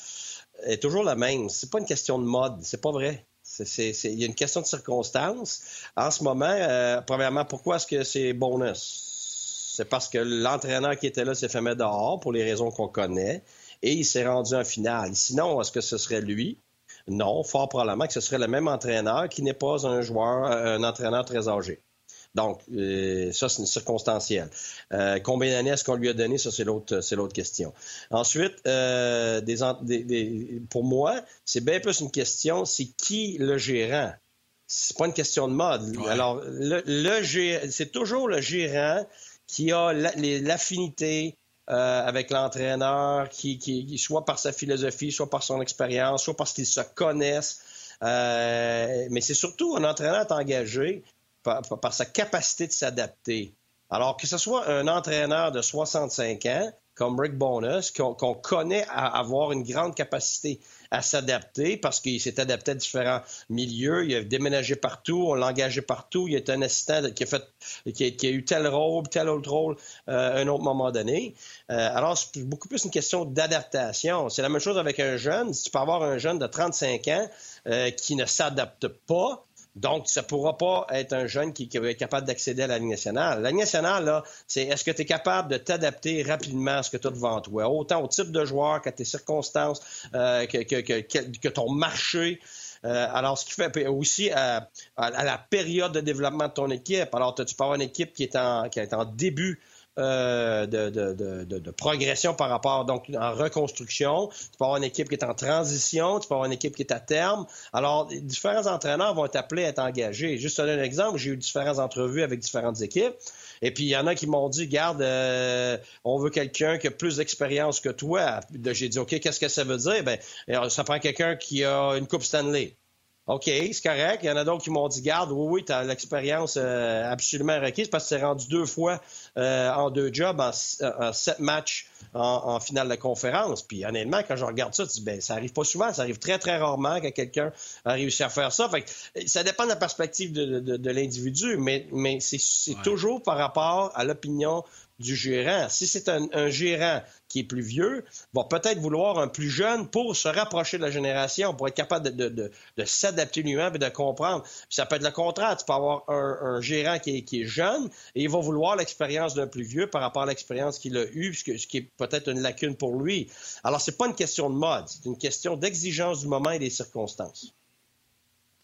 E: est toujours la même. C'est pas une question de mode. C'est pas vrai. Il y a une question de circonstance. En ce moment, euh, premièrement, pourquoi est-ce que c'est bonus? C'est parce que l'entraîneur qui était là s'est fait mettre dehors pour les raisons qu'on connaît et il s'est rendu en finale. Sinon, est-ce que ce serait lui? Non, fort probablement que ce serait le même entraîneur qui n'est pas un joueur, un entraîneur très âgé. Donc, euh, ça, c'est circonstanciel. Euh, combien d'années est-ce qu'on lui a donné? Ça, c'est l'autre, c'est l'autre question. Ensuite, euh, des, pour moi, c'est bien plus une question, c'est qui le gérant? C'est pas une question de mode. Alors, le, le c'est toujours le gérant qui a l'affinité, euh, avec l'entraîneur, qui, soit par sa philosophie, soit par son expérience, soit parce qu'ils se connaissent. Euh, mais c'est surtout un entraîneur engagé par, par sa capacité de s'adapter. Alors que ce soit un entraîneur de 65 ans comme Rick Bonus, qu'on connaît à avoir une grande capacité à s'adapter parce qu'il s'est adapté à différents milieux, il a déménagé partout, on l'a engagé partout, il est un assistant qui a, fait, qui a, eu tel rôle, tel autre rôle euh, à un autre moment donné. Euh, alors, c'est beaucoup plus une question d'adaptation. C'est la même chose avec un jeune. Si tu peux avoir un jeune de 35 ans euh, qui ne s'adapte pas, donc, ça ne pourra pas être un jeune qui, va être capable d'accéder à la Ligue nationale. La nationale, là, c'est est-ce que tu es capable de t'adapter rapidement à ce que tu as devant toi, autant au type de joueur qu'à tes circonstances, euh, que, ton marché. Euh, alors, ce qui fait aussi à, la période de développement de ton équipe. Alors, tu peux avoir une équipe qui est en, qui est en début euh, de, progression par rapport, donc en reconstruction. Tu peux avoir une équipe qui est en transition, tu peux avoir une équipe qui est à terme. Alors, différents entraîneurs vont être appelés à être engagés. Juste un exemple, j'ai eu différentes entrevues avec différentes équipes. Et puis, il y en a qui m'ont dit, garde, euh, on veut quelqu'un qui a plus d'expérience que toi. J'ai dit, OK, qu'est-ce que ça veut dire? Ben, ça prend quelqu'un qui a une Coupe Stanley. OK, c'est correct. Il y en a d'autres qui m'ont dit, garde, oui, oui, tu as l'expérience euh, absolument requise parce que c'est rendu deux fois euh, en deux jobs, en, sept matchs en, finale de conférence. Puis honnêtement, quand je regarde ça, dis, ben, ça arrive pas souvent, ça arrive très, très rarement que quelqu'un a réussi à faire ça. Fait ça dépend de la perspective de, l'individu, mais, mais c'est toujours par rapport à l'opinion du gérant. Si c'est un, gérant qui est plus vieux, va peut-être vouloir un plus jeune pour se rapprocher de la génération, pour être capable de, s'adapter lui-même et de comprendre. ça peut être le contraire. Tu peux avoir un, gérant qui est, jeune et il va vouloir l'expérience d'un plus vieux par rapport à l'expérience qu'il a eue, ce qui est peut-être une lacune pour lui. Alors, c'est pas une question de mode, c'est une question d'exigence du moment et des circonstances.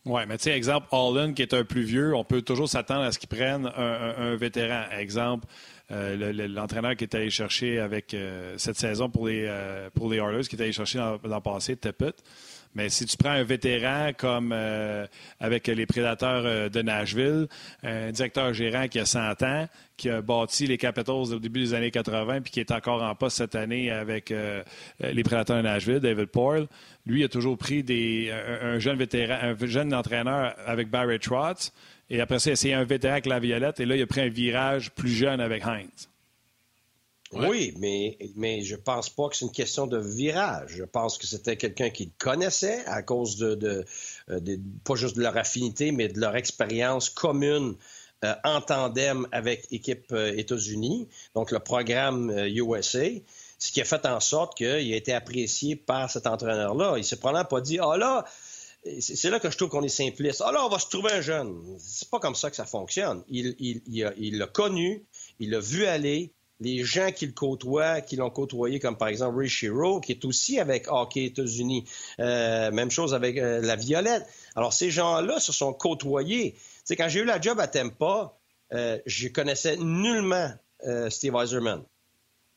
B: Oui, mais tu sais, exemple, Holland, qui est un plus vieux, on peut toujours s'attendre à ce qu'il prenne un, vétéran. Exemple, euh, l'entraîneur qui est allé chercher avec euh, cette saison pour les, euh, pour les Oilers, qui est allé chercher le passé, Tepet. Mais si tu prends un vétéran comme avec les Prédateurs de Nashville, un directeur gérant qui a 100 ans, qui a bâti les Capitals au début des années 80 puis qui est encore en poste cette année avec les Prédateurs de Nashville, David Poyle, lui a toujours pris des, un, jeune vétéran, un jeune entraîneur avec Barry Trotz et après ça, il a un vétéran avec la Violette. Et là, il a pris un virage plus jeune avec Heinz.
E: Oui, mais, mais je pense pas que c'est une question de virage. Je pense que c'était quelqu'un qu'il connaissait à cause de, euh, de, pas juste de leur affinité, mais de leur expérience commune euh, en tandem avec l'équipe euh, États-Unis, donc le programme USA, ce qui a fait en sorte qu'il a été apprécié par cet entraîneur-là. Il s'est probablement pas dit, ah oh là, c'est là que je trouve qu'on est simpliste. Ah là, on va se trouver un jeune. C'est pas comme ça que ça fonctionne. Il l'a connu, il l'a vu aller. Les gens qui le côtoient, qui l'ont côtoyé, comme par exemple Ray Shiro, qui est aussi avec Hockey États-Unis. Euh, même chose avec euh, la Violette. Alors, ces gens-là se sont côtoyés. sais, quand j'ai eu la job à Tempa, euh, je connaissais nullement Steve Eiserman.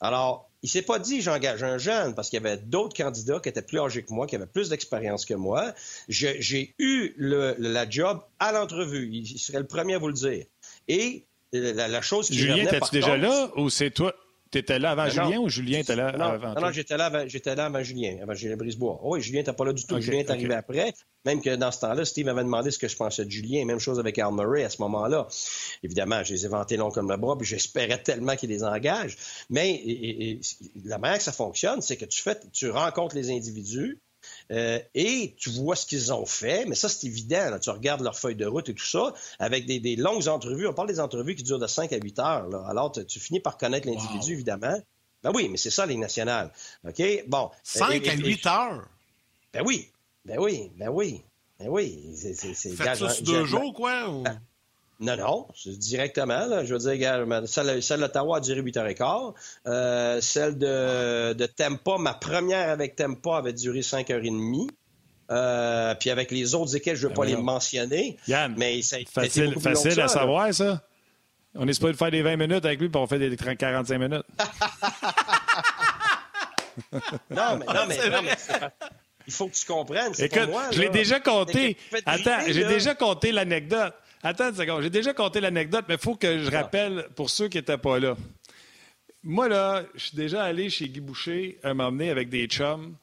E: Alors, il s'est pas dit j'engage un jeune parce qu'il y avait d'autres candidats qui étaient plus âgés que moi, qui avaient plus d'expérience que moi. J'ai eu la job à l'entrevue. Il serait le premier à vous le dire. Et la, la chose qui
B: Julien, étais-tu déjà là ou c'est toi? Tu étais là avant Julien ou Julien était là avant
E: Non, non j'étais là, avant, j'étais là avant Julien, avant Julien Brisebois. Oh oui, Julien n'était pas là du tout. Julien est arrivé après. Même que dans ce temps-là, Steve m'avait demandé ce que je pensais de Julien. Même chose avec Al Murray à ce moment-là. Évidemment, je les ai vantés long comme le bras, puis j'espérais tellement qu'il les engage. Mais la manière que ça fonctionne, c'est que tu fais, tu rencontres les individus, Euh, et tu vois ce qu'ils ont fait, mais ça, c'est évident. Tu regardes leur feuille de route et tout ça, avec des, longues entrevues. On parle des entrevues qui durent de 5 à 8 heures. Alors, tu, finis par connaître l'individu, évidemment. Ben oui, mais c'est ça, les nationales. OK? Bon.
A: 5 à 8 heures?
E: Ben oui. Ben oui. Ben oui. Ben oui.
A: C'est, Faites ça sur deux jours, quoi? Ben,
E: non, non, c'est directement. Je veux dire, celle, celle d'Ottawa a duré 8h15. Euh, celle de, de Tempa, ma première avec Tempa avait duré 5h30. Euh, puis avec les autres équipes, je ne veux pas ben les mentionner.
B: Yann, mais ça, facile, facile à savoir, ça. On est supposé faire des 20 minutes avec lui, puis on fait des 30, 45 minutes.
E: non, mais, non, mais, non, mais il faut que tu comprennes. Écoute, moi,
B: je l'ai déjà compté. Attends, j'ai déjà compté l'anecdote. Attends une seconde. J'ai déjà compté l'anecdote, mais il faut que je rappelle pour ceux qui n'étaient pas là. Moi, là, je suis déjà allé chez Guy Boucher un moment donné avec des chums.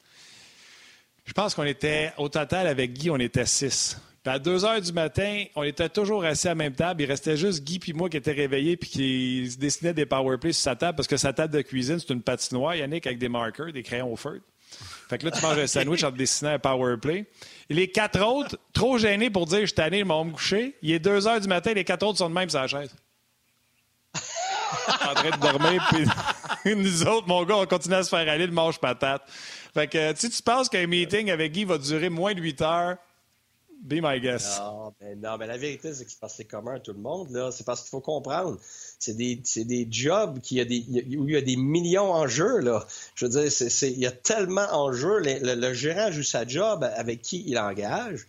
B: Je pense qu'on était, au total, avec Guy, on était six. Puis à 2 heures du matin, on était toujours assis à la même table. Il restait juste Guy puis moi qui étaient réveillés puis qui se dessinaient des powerplays sur sa table parce que sa table de cuisine, c'est une patinoire, Yannick, avec des marqueurs, des crayons au feu. Fait que là, tu manges un sandwich en te dessinant un power play. les quatre autres, trop gênés pour dire je suis tanné, je m'en me coucher. Il est 2 heures du matin, les quatre autres sont de même sur la chaise. en train de dormir, puis nous autres, mon gars, on continue à se faire aller le manche patate. Fait que si tu penses qu'un meeting avec Guy va durer moins de 8 heures, be my guess.
E: Non, mais, non, mais la vérité, c'est que c'est commun à tout le monde. Là. C'est parce qu'il faut comprendre c'est des, des jobs qui a des, où il y a des millions en jeu. Là. Je veux dire, c'est, il y a tellement en jeu. Le, le, gérant joue sa job avec qui il engage.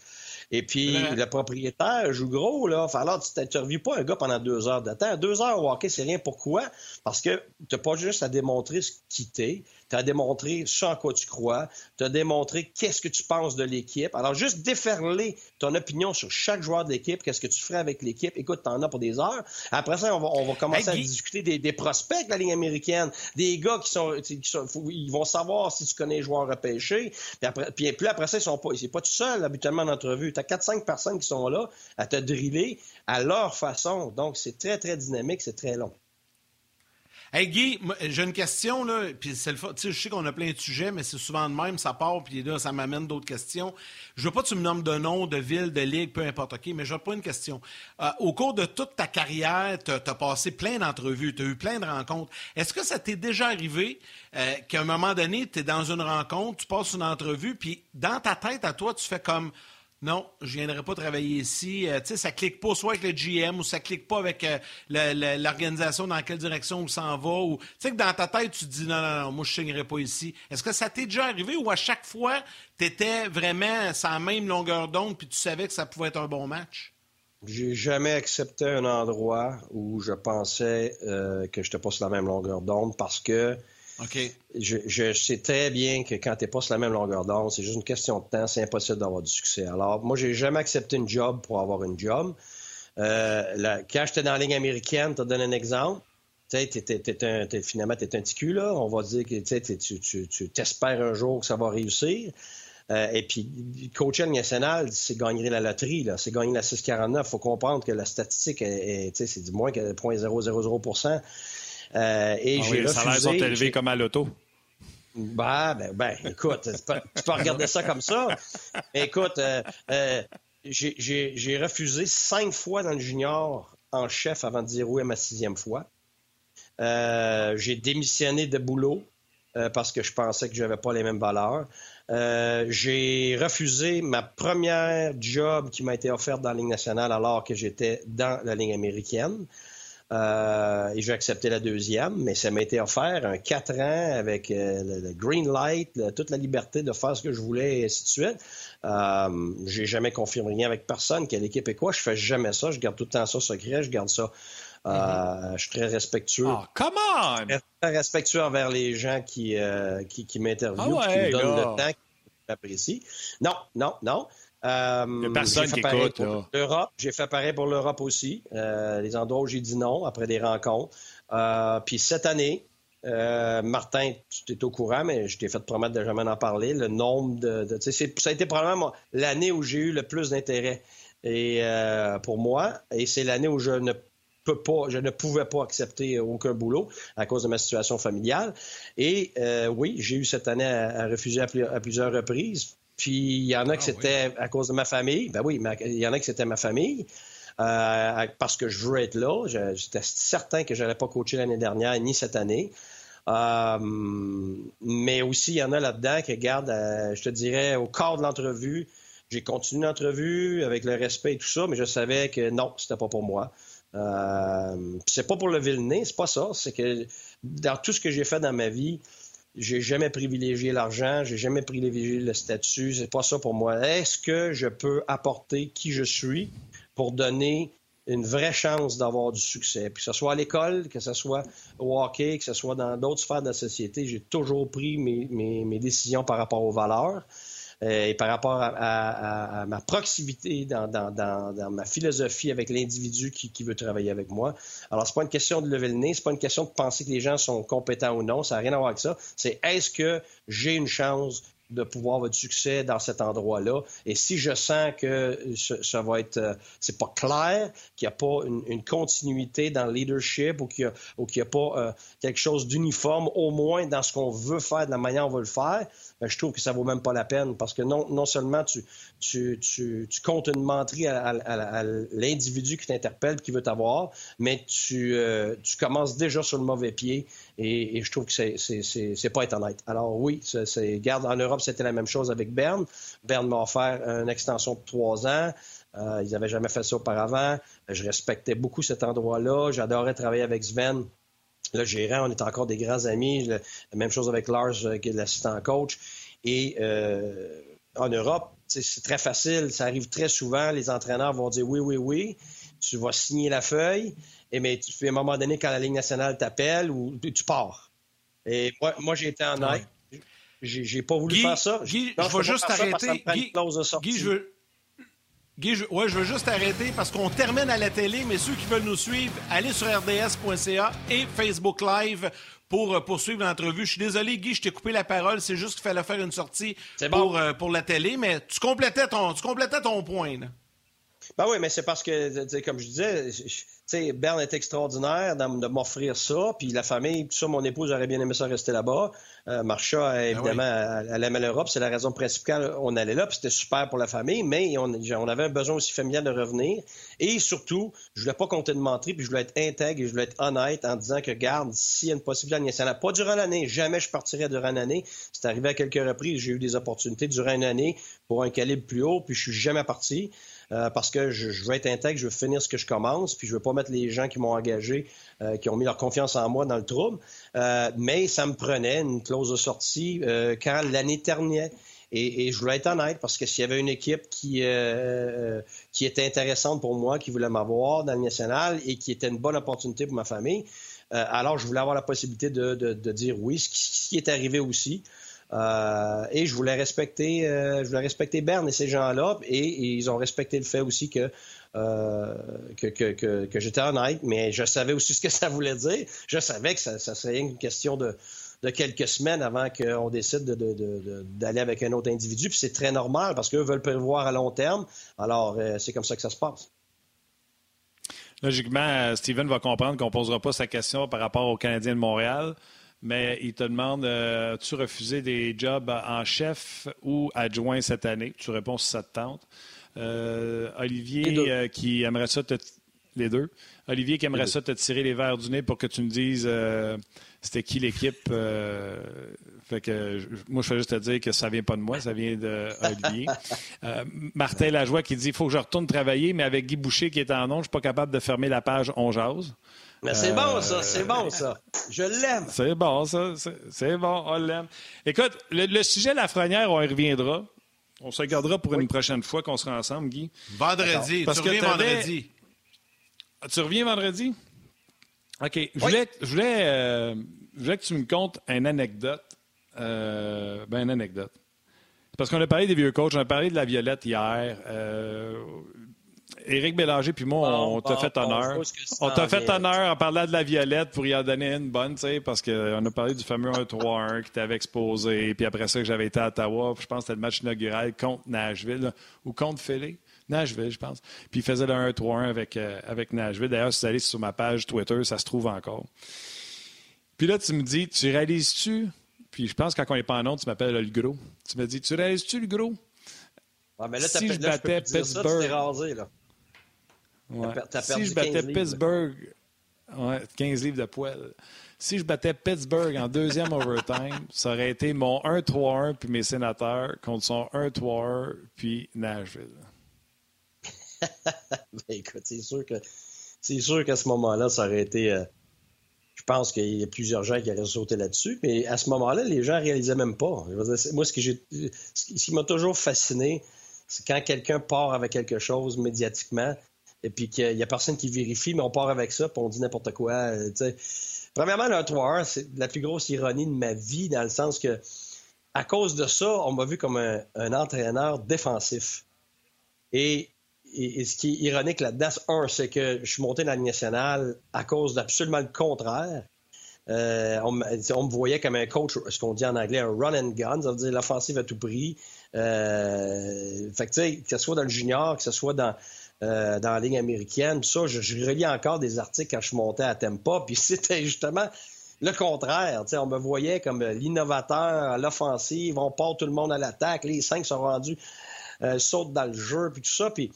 E: Et puis, le propriétaire joue gros, là. Enfin, alors, tu n'interviews pas un gars pendant deux heures de temps. Deux heures au hockey, c'est rien. Pourquoi? Parce que tu n'as pas juste à démontrer ce qui t'est, tu as démontré ce en quoi tu crois, tu as démontré qu'est-ce que tu penses de l'équipe. Alors, juste déferler ton opinion sur chaque joueur de l'équipe, qu'est-ce que tu ferais avec l'équipe. Écoute, tu en as pour des heures. Après ça, on va, commencer à discuter des, prospects de la ligne américaine, des gars qui sont, ils vont savoir si tu connais les joueurs repêchés. Puis après, puis, après ça, ils sont pas, c'est pas tout seul habituellement en entrevue. Tu as 4-5 personnes qui sont là à te driller à leur façon. Donc, c'est très, très dynamique, c'est très long.
A: Hey Guy, j'ai une question, là, puis c'est le Je sais qu'on a plein de sujets, mais c'est souvent de même, ça part, puis là, ça m'amène d'autres questions. Je veux pas que tu me nommes de nom, de ville, de ligue, peu importe, OK, mais j'ai pas une question. Euh, au cours de toute ta carrière, tu as, passé plein d'entrevues, tu as eu plein de rencontres. Est-ce que ça t'est déjà arrivé euh, qu'à un moment donné, tu es dans une rencontre, tu passes une entrevue, puis dans ta tête, à toi, tu fais comme non, je ne viendrai pas travailler ici. Euh, tu sais, ça clique pas soit avec le GM ou ça clique pas avec euh, l'organisation dans quelle direction on s'en va. Tu sais que dans ta tête, tu te dis non, non, non, moi je ne signerai pas ici. Est-ce que ça t'est déjà arrivé ou à chaque fois, tu étais vraiment sans la même longueur d'onde puis tu savais que ça pouvait être un bon match?
E: J'ai jamais accepté un endroit où je pensais euh, que je n'étais pas sur la même longueur d'onde parce que
A: OK.
E: Je, sais très bien que quand tu n'es pas sur la même longueur d'onde, c'est juste une question de temps, c'est impossible d'avoir du succès. Alors, moi, j'ai jamais accepté une job pour avoir une job. Euh, quand j'étais dans la ligne américaine, tu as donné un exemple. Tu sais, finalement, tu es un petit cul, là. On va dire que tu t'espères un jour que ça va réussir. Euh, et puis, coacher le national, c'est gagner la loterie, c'est gagner la 649. Il faut comprendre que la statistique, c'est du moins que 0.000
B: euh, et ah j'ai Les salaires sont élevés comme à l'auto.
E: Bah, ben, ben, écoute, tu peux regarder ça comme ça. Écoute, euh, euh, j'ai refusé cinq fois dans le junior en chef avant de dire oui à ma sixième fois. j'ai démissionné de boulot parce que je pensais que je n'avais pas les mêmes valeurs. j'ai refusé ma première job qui m'a été offerte dans la Ligue nationale alors que j'étais dans la Ligue américaine. Euh, et j'ai accepté la deuxième, mais ça m'a été offert un quatre ans avec euh, le, green light, toute la liberté de faire ce que je voulais et ainsi de suite. Euh, j'ai jamais confirmé rien avec personne. Quelle équipe est quoi? Je fais jamais ça. Je garde tout le temps ça secret. Je garde ça. Euh, mm-hmm. Je suis très respectueux.
B: Oh, come on!
E: Très respectueux envers les gens qui, qui, qui m'interviewent, ah qui me donnent le temps, qui m'apprécient. Non, non, non.
B: Euh, personne qui écoute.
E: L'Europe, j'ai fait pareil pour l'Europe aussi. Euh, les endroits où j'ai dit non après des rencontres. Euh, puis cette année, Martin, tu es au courant, mais je t'ai fait promettre de jamais en parler. Le nombre de. ça a été probablement l'année où j'ai eu le plus d'intérêt et, pour moi. Et c'est l'année où je ne peux pas, je ne pouvais pas accepter aucun boulot à cause de ma situation familiale. Et oui, j'ai eu cette année à, refuser à plusieurs reprises Puis il y en a qui ah c'était à cause de ma famille. Ben oui, il y en a qui c'était ma famille. Euh, parce que je veux être là. J'étais certain que je n'allais pas coacher l'année dernière ni cette année. Euh, mais aussi, il y en a là-dedans qui regardent, euh, je te dirais, au corps de l'entrevue. J'ai continué l'entrevue avec le respect et tout ça, mais je savais que non, c'était pas pour moi. Euh, c'est pas pour le nez, c'est pas ça. C'est que dans tout ce que j'ai fait dans ma vie, j'ai jamais privilégié l'argent, j'ai jamais privilégié le statut. C'est pas ça pour moi. Est-ce que je peux apporter qui je suis pour donner une vraie chance d'avoir du succès? Puis que ce soit à l'école, que ce soit au hockey, que ce soit dans d'autres sphères de la société, j'ai toujours pris mes, mes, décisions par rapport aux valeurs et par rapport à, ma proximité dans, ma philosophie avec l'individu qui, veut travailler avec moi. Alors, c'est pas une question de lever le nez, c'est pas une question de penser que les gens sont compétents ou non, ça n'a rien à voir avec ça. C'est est-ce que j'ai une chance de pouvoir avoir du succès dans cet endroit-là? Et si je sens que ça, va être, euh, c'est pas clair, qu'il n'y a pas une, continuité dans le leadership ou qu'il n'y a, pas euh, quelque chose d'uniforme, au moins dans ce qu'on veut faire, de la manière dont on veut le faire, je trouve que ça vaut même pas la peine parce que non, non seulement tu, tu, tu, tu comptes une menterie à, l'individu qui t'interpelle, qui veut t'avoir, mais tu, euh, tu commences déjà sur le mauvais pied et, je trouve que c'est, c'est, pas être honnête. Alors oui, c'est, garde en Europe, c'était la même chose avec Berne. Berne m'a offert une extension de trois ans. Euh, ils n'avaient jamais fait ça auparavant. Je respectais beaucoup cet endroit-là. J'adorais travailler avec Sven le gérant, on est encore des grands amis. la même chose avec Lars, euh, qui est l'assistant coach. Et euh, en Europe, c'est très facile. Ça arrive très souvent. Les entraîneurs vont dire oui, oui, oui. Tu vas signer la feuille. Et mais tu, à un moment donné, quand la Ligue nationale t'appelle, ou tu pars. Et moi, moi j'ai été en aide. J'ai pas voulu faire ça.
A: Guy, je, vais juste arrêter. Guy, je veux, Guy, je, ouais, je veux juste arrêter parce qu'on termine à la télé, mais ceux qui veulent nous suivre, allez sur rds.ca et Facebook Live pour euh, poursuivre l'entrevue. Je suis désolé, Guy, je t'ai coupé la parole. C'est juste qu'il fallait faire une sortie pour, euh, pour la télé, mais tu complétais ton, tu complétais ton point.
E: Ben oui, mais c'est parce que, comme je disais, sais, Berne est extraordinaire de m'offrir ça. Puis la famille, tout ça, mon épouse aurait bien aimé ça rester là-bas. Euh, Marcha, ben évidemment, elle, aimait l'Europe. C'est la raison principale. On allait là, puis c'était super pour la famille. Mais on, on, avait un besoin aussi familial de revenir. Et surtout, je voulais pas compter de mentir, puis je voulais être intègre et je voulais être honnête en disant que, garde, s'il y a une possibilité n'a pas durant l'année, jamais je partirais durant l'année. C'est arrivé à quelques reprises. J'ai eu des opportunités durant une année pour un calibre plus haut, puis je suis jamais parti. Euh, parce que je, veux être intègre, je veux finir ce que je commence, puis je veux pas mettre les gens qui m'ont engagé, euh, qui ont mis leur confiance en moi dans le trouble. Euh, mais ça me prenait une clause de sortie quand l'année terminait. Et, je voulais être honnête parce que s'il y avait une équipe qui, qui était intéressante pour moi, qui voulait m'avoir dans le national et qui était une bonne opportunité pour ma famille, alors je voulais avoir la possibilité de, de, dire oui, ce qui, est arrivé aussi. Euh, et je voulais respecter, euh, je voulais respecter Berne et ces gens-là, et, ils ont respecté le fait aussi que euh, que, que, que, j'étais honnête, mais je savais aussi ce que ça voulait dire. Je savais que ça, serait une question de, quelques semaines avant qu'on décide d'aller avec un autre individu. Puis c'est très normal parce qu'eux veulent prévoir à long terme. Alors, c'est comme ça que ça se passe.
B: Logiquement, Steven va comprendre qu'on ne posera pas sa question par rapport aux Canadiens de Montréal mais il te demande euh, as-tu refusé des jobs en chef ou adjoint cette année? Tu réponds si ça te tente. Euh, Olivier euh, qui aimerait ça te. Les deux. Olivier qui aimerait ça te tirer les verres du nez pour que tu me dises c'était qui l'équipe. fait que moi, je fais juste te dire que ça vient pas de moi, ça vient d'Olivier. Martin Lajoie qui dit il faut que je retourne travailler, mais avec Guy Boucher qui est en nom, je suis pas capable de fermer la page On jase.
E: Mais c'est bon, ça, c'est bon, ça. Je l'aime.
B: C'est bon, ça. C'est bon, on l'aime. Écoute, le, sujet Lafrenière, on y reviendra. On se regardera pour une prochaine fois qu'on sera ensemble, Guy.
A: Vendredi. tu reviens vendredi.
B: Ah, tu reviens vendredi? OK. Je voulais, je voulais, euh, je voulais que tu me contes une anecdote. Euh, ben, une anecdote. Parce qu'on a parlé des vieux coachs, on a parlé de la Violette hier. Euh, Éric Bélanger puis moi, on t'a fait honneur. On t'a fait honneur en parlant de la Violette pour y en donner une bonne, tu sais, parce qu'on a parlé du fameux 1-3-1 qui t'avait exposé, puis après ça que j'avais été à Ottawa, je pense que c'était le match inaugural contre Nashville, ou contre Philly. Nashville, je pense. Puis il faisait le 1-3-1 avec, euh, avec Nashville. D'ailleurs, si vous allez sur ma page Twitter, ça se trouve encore. Puis là, tu me dis, tu réalises-tu, puis je pense que quand on n'est pas en tu m'appelles le gros. Tu me dis, tu réalises-tu le gros?
E: Ouais, mais là,
B: si je battais Pittsburgh.
E: rasé, là.
B: Ouais. si je battais Pittsburgh, ouais, 15 livres de poêle. Si je battais Pittsburgh en deuxième overtime, ça aurait été mon 1-3-1 puis mes sénateurs contre son 1-3-1 puis Nashville.
E: ben, écoute, c'est sûr que c'est sûr qu'à ce moment-là, ça aurait été. Euh, je pense qu'il y a plusieurs gens qui auraient sauté là-dessus, mais à ce moment-là, les gens ne réalisaient même pas. Moi, ce, qui m'a toujours fasciné, c'est quand quelqu'un part avec quelque chose médiatiquement, et puis qu'il n'y a personne qui vérifie, mais on part avec ça, puis on dit n'importe quoi. Euh, Premièrement, le 3 c'est la plus grosse ironie de ma vie, dans le sens que, à cause de ça, on m'a vu comme un, entraîneur défensif. Et, ce qui est ironique là-dedans, un, c'est que je suis monté dans la nationale à cause d'absolument le contraire. Euh, on, me voyait comme un coach, ce qu'on dit en anglais, un run and gun, ça veut dire l'offensive à tout prix. Euh, fait que, que ce soit dans le junior, que ce soit dans, euh, dans la ligne américaine. ça, je, relis encore des articles quand je montais à Tempa, puis c'était justement le contraire. on me voyait comme l'innovateur l'offensive, on part tout le monde à l'attaque, les cinq sont rendus, sautent dans le jeu, puis tout ça. Puis,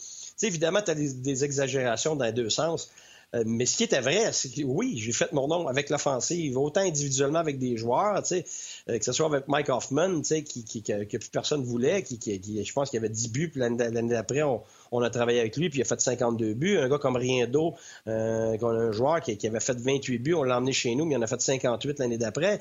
E: évidemment, tu as des, exagérations dans les deux sens. Euh, mais ce qui était vrai, c'est que oui, j'ai fait mon nom avec l'offensive, autant individuellement avec des joueurs, euh, que ce soit avec Mike Hoffman, qui, qui, que, plus personne voulait, qui, qui, je pense qu'il y avait 10 buts, puis l'année d'après, on, a travaillé avec lui, puis il a fait 52 buts. Un gars comme Riendo, euh, un joueur qui, avait fait 28 buts, on l'a emmené chez nous, mais il en a fait 58 l'année d'après.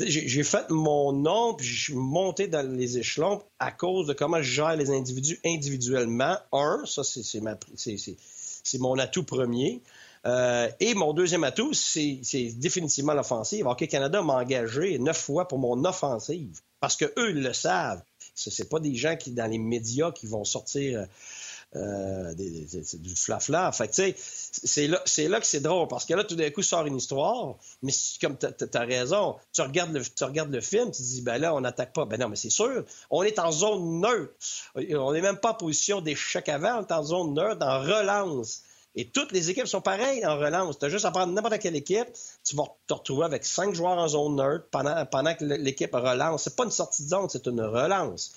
E: J'ai fait mon nom, puis je suis monté dans les échelons à cause de comment je gère les individus individuellement. Un, ça, c'est mon atout premier. Euh, et mon deuxième atout, c'est définitivement l'offensive. Hockey Canada m'a engagé neuf fois pour mon offensive parce que eux ils le savent. Ce n'est pas des gens qui, dans les médias, vont sortir euh, du flafla. Sais, c'est là, que c'est drôle parce que là, tout d'un coup, sort une histoire, mais comme tu as, raison, tu regardes, le, tu regardes le film, tu te dis, ben là, on n'attaque pas. Ben non, mais c'est sûr, on est en zone neutre. On n'est même pas en position d'échec avant, on est en zone neutre, en relance. Et toutes les équipes sont pareilles en relance. Tu as juste à prendre n'importe quelle équipe, tu vas te retrouver avec cinq joueurs en zone neutre pendant, que l'équipe relance. C'est pas une sortie de zone, c'est une relance.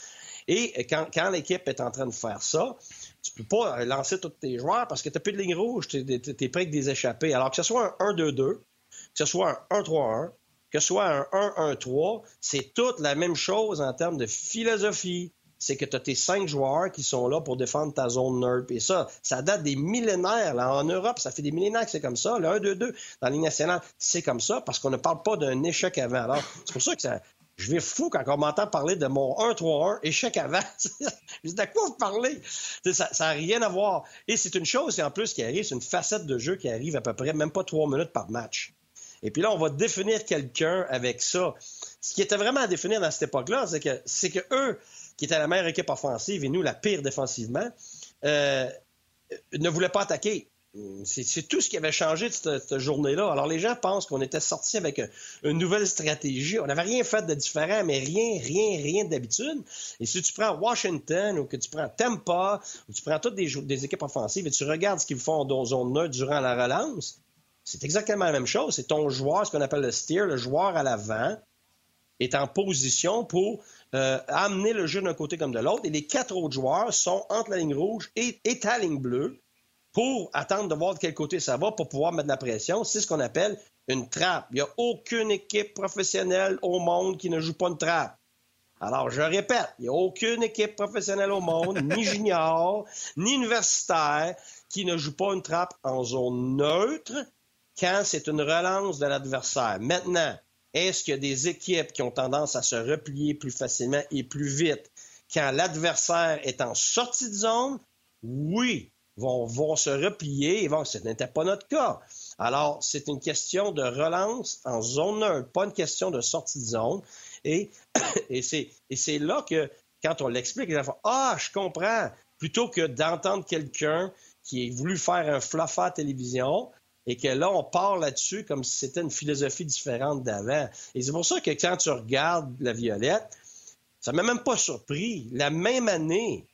E: Et quand, l'équipe est en train de faire ça, tu peux pas lancer tous tes joueurs parce que tu n'as plus de ligne rouge, tu es, prêt avec des échappés. Alors que ce soit un 1-2-2, que ce soit un 1-3-1, que ce soit un 1-1-3, c'est toute la même chose en termes de philosophie, c'est que tu as tes cinq joueurs qui sont là pour défendre ta zone NERP. Et ça, ça date des millénaires. Là, en Europe, ça fait des millénaires que c'est comme ça. Le 1-2-2 dans la nationale, c'est comme ça parce qu'on ne parle pas d'un échec avant. Alors, c'est pour ça que ça, je vais fou quand on m'entend parler de mon 1-3-1, échec avant. je dis, de quoi vous parlez? Ça n'a rien à voir. Et c'est une chose, en plus, qui arrive, c'est une facette de jeu qui arrive à peu près même pas trois minutes par match. Et puis là, on va définir quelqu'un avec ça. Ce qui était vraiment à définir dans cette époque-là, c'est que, c'est que eux, qui était la meilleure équipe offensive et nous la pire défensivement, euh, ne voulait pas attaquer. C'est tout ce qui avait changé de cette, journée-là. Alors, les gens pensent qu'on était sorti avec une nouvelle stratégie. On n'avait rien fait de différent, mais rien, rien, rien d'habitude. Et si tu prends Washington ou que tu prends Tampa ou tu prends toutes des, équipes offensives et tu regardes ce qu'ils font dans zone neutre durant la relance, c'est exactement la même chose. C'est ton joueur, ce qu'on appelle le steer, le joueur à l'avant, est en position pour euh, amener le jeu d'un côté comme de l'autre. Et les quatre autres joueurs sont entre la ligne rouge et, et ta ligne bleue pour attendre de voir de quel côté ça va pour pouvoir mettre de la pression. C'est ce qu'on appelle une trappe. Il n'y a aucune équipe professionnelle au monde qui ne joue pas une trappe. Alors, je répète, il n'y a aucune équipe professionnelle au monde, ni junior, ni universitaire, qui ne joue pas une trappe en zone neutre quand c'est une relance de l'adversaire. Maintenant, est-ce qu'il y a des équipes qui ont tendance à se replier plus facilement et plus vite quand l'adversaire est en sortie de zone? Oui, vont, vont se replier et vont, ce n'était pas notre cas. Alors, c'est une question de relance en zone neutre, pas une question de sortie de zone. Et, et c'est là que, quand on l'explique, les gens Ah, je comprends. Plutôt que d'entendre quelqu'un qui a voulu faire un fluff à télévision, et que là, on part là-dessus comme si c'était une philosophie différente d'avant. Et c'est pour ça que quand tu regardes la Violette, ça m'a même pas surpris. La même année,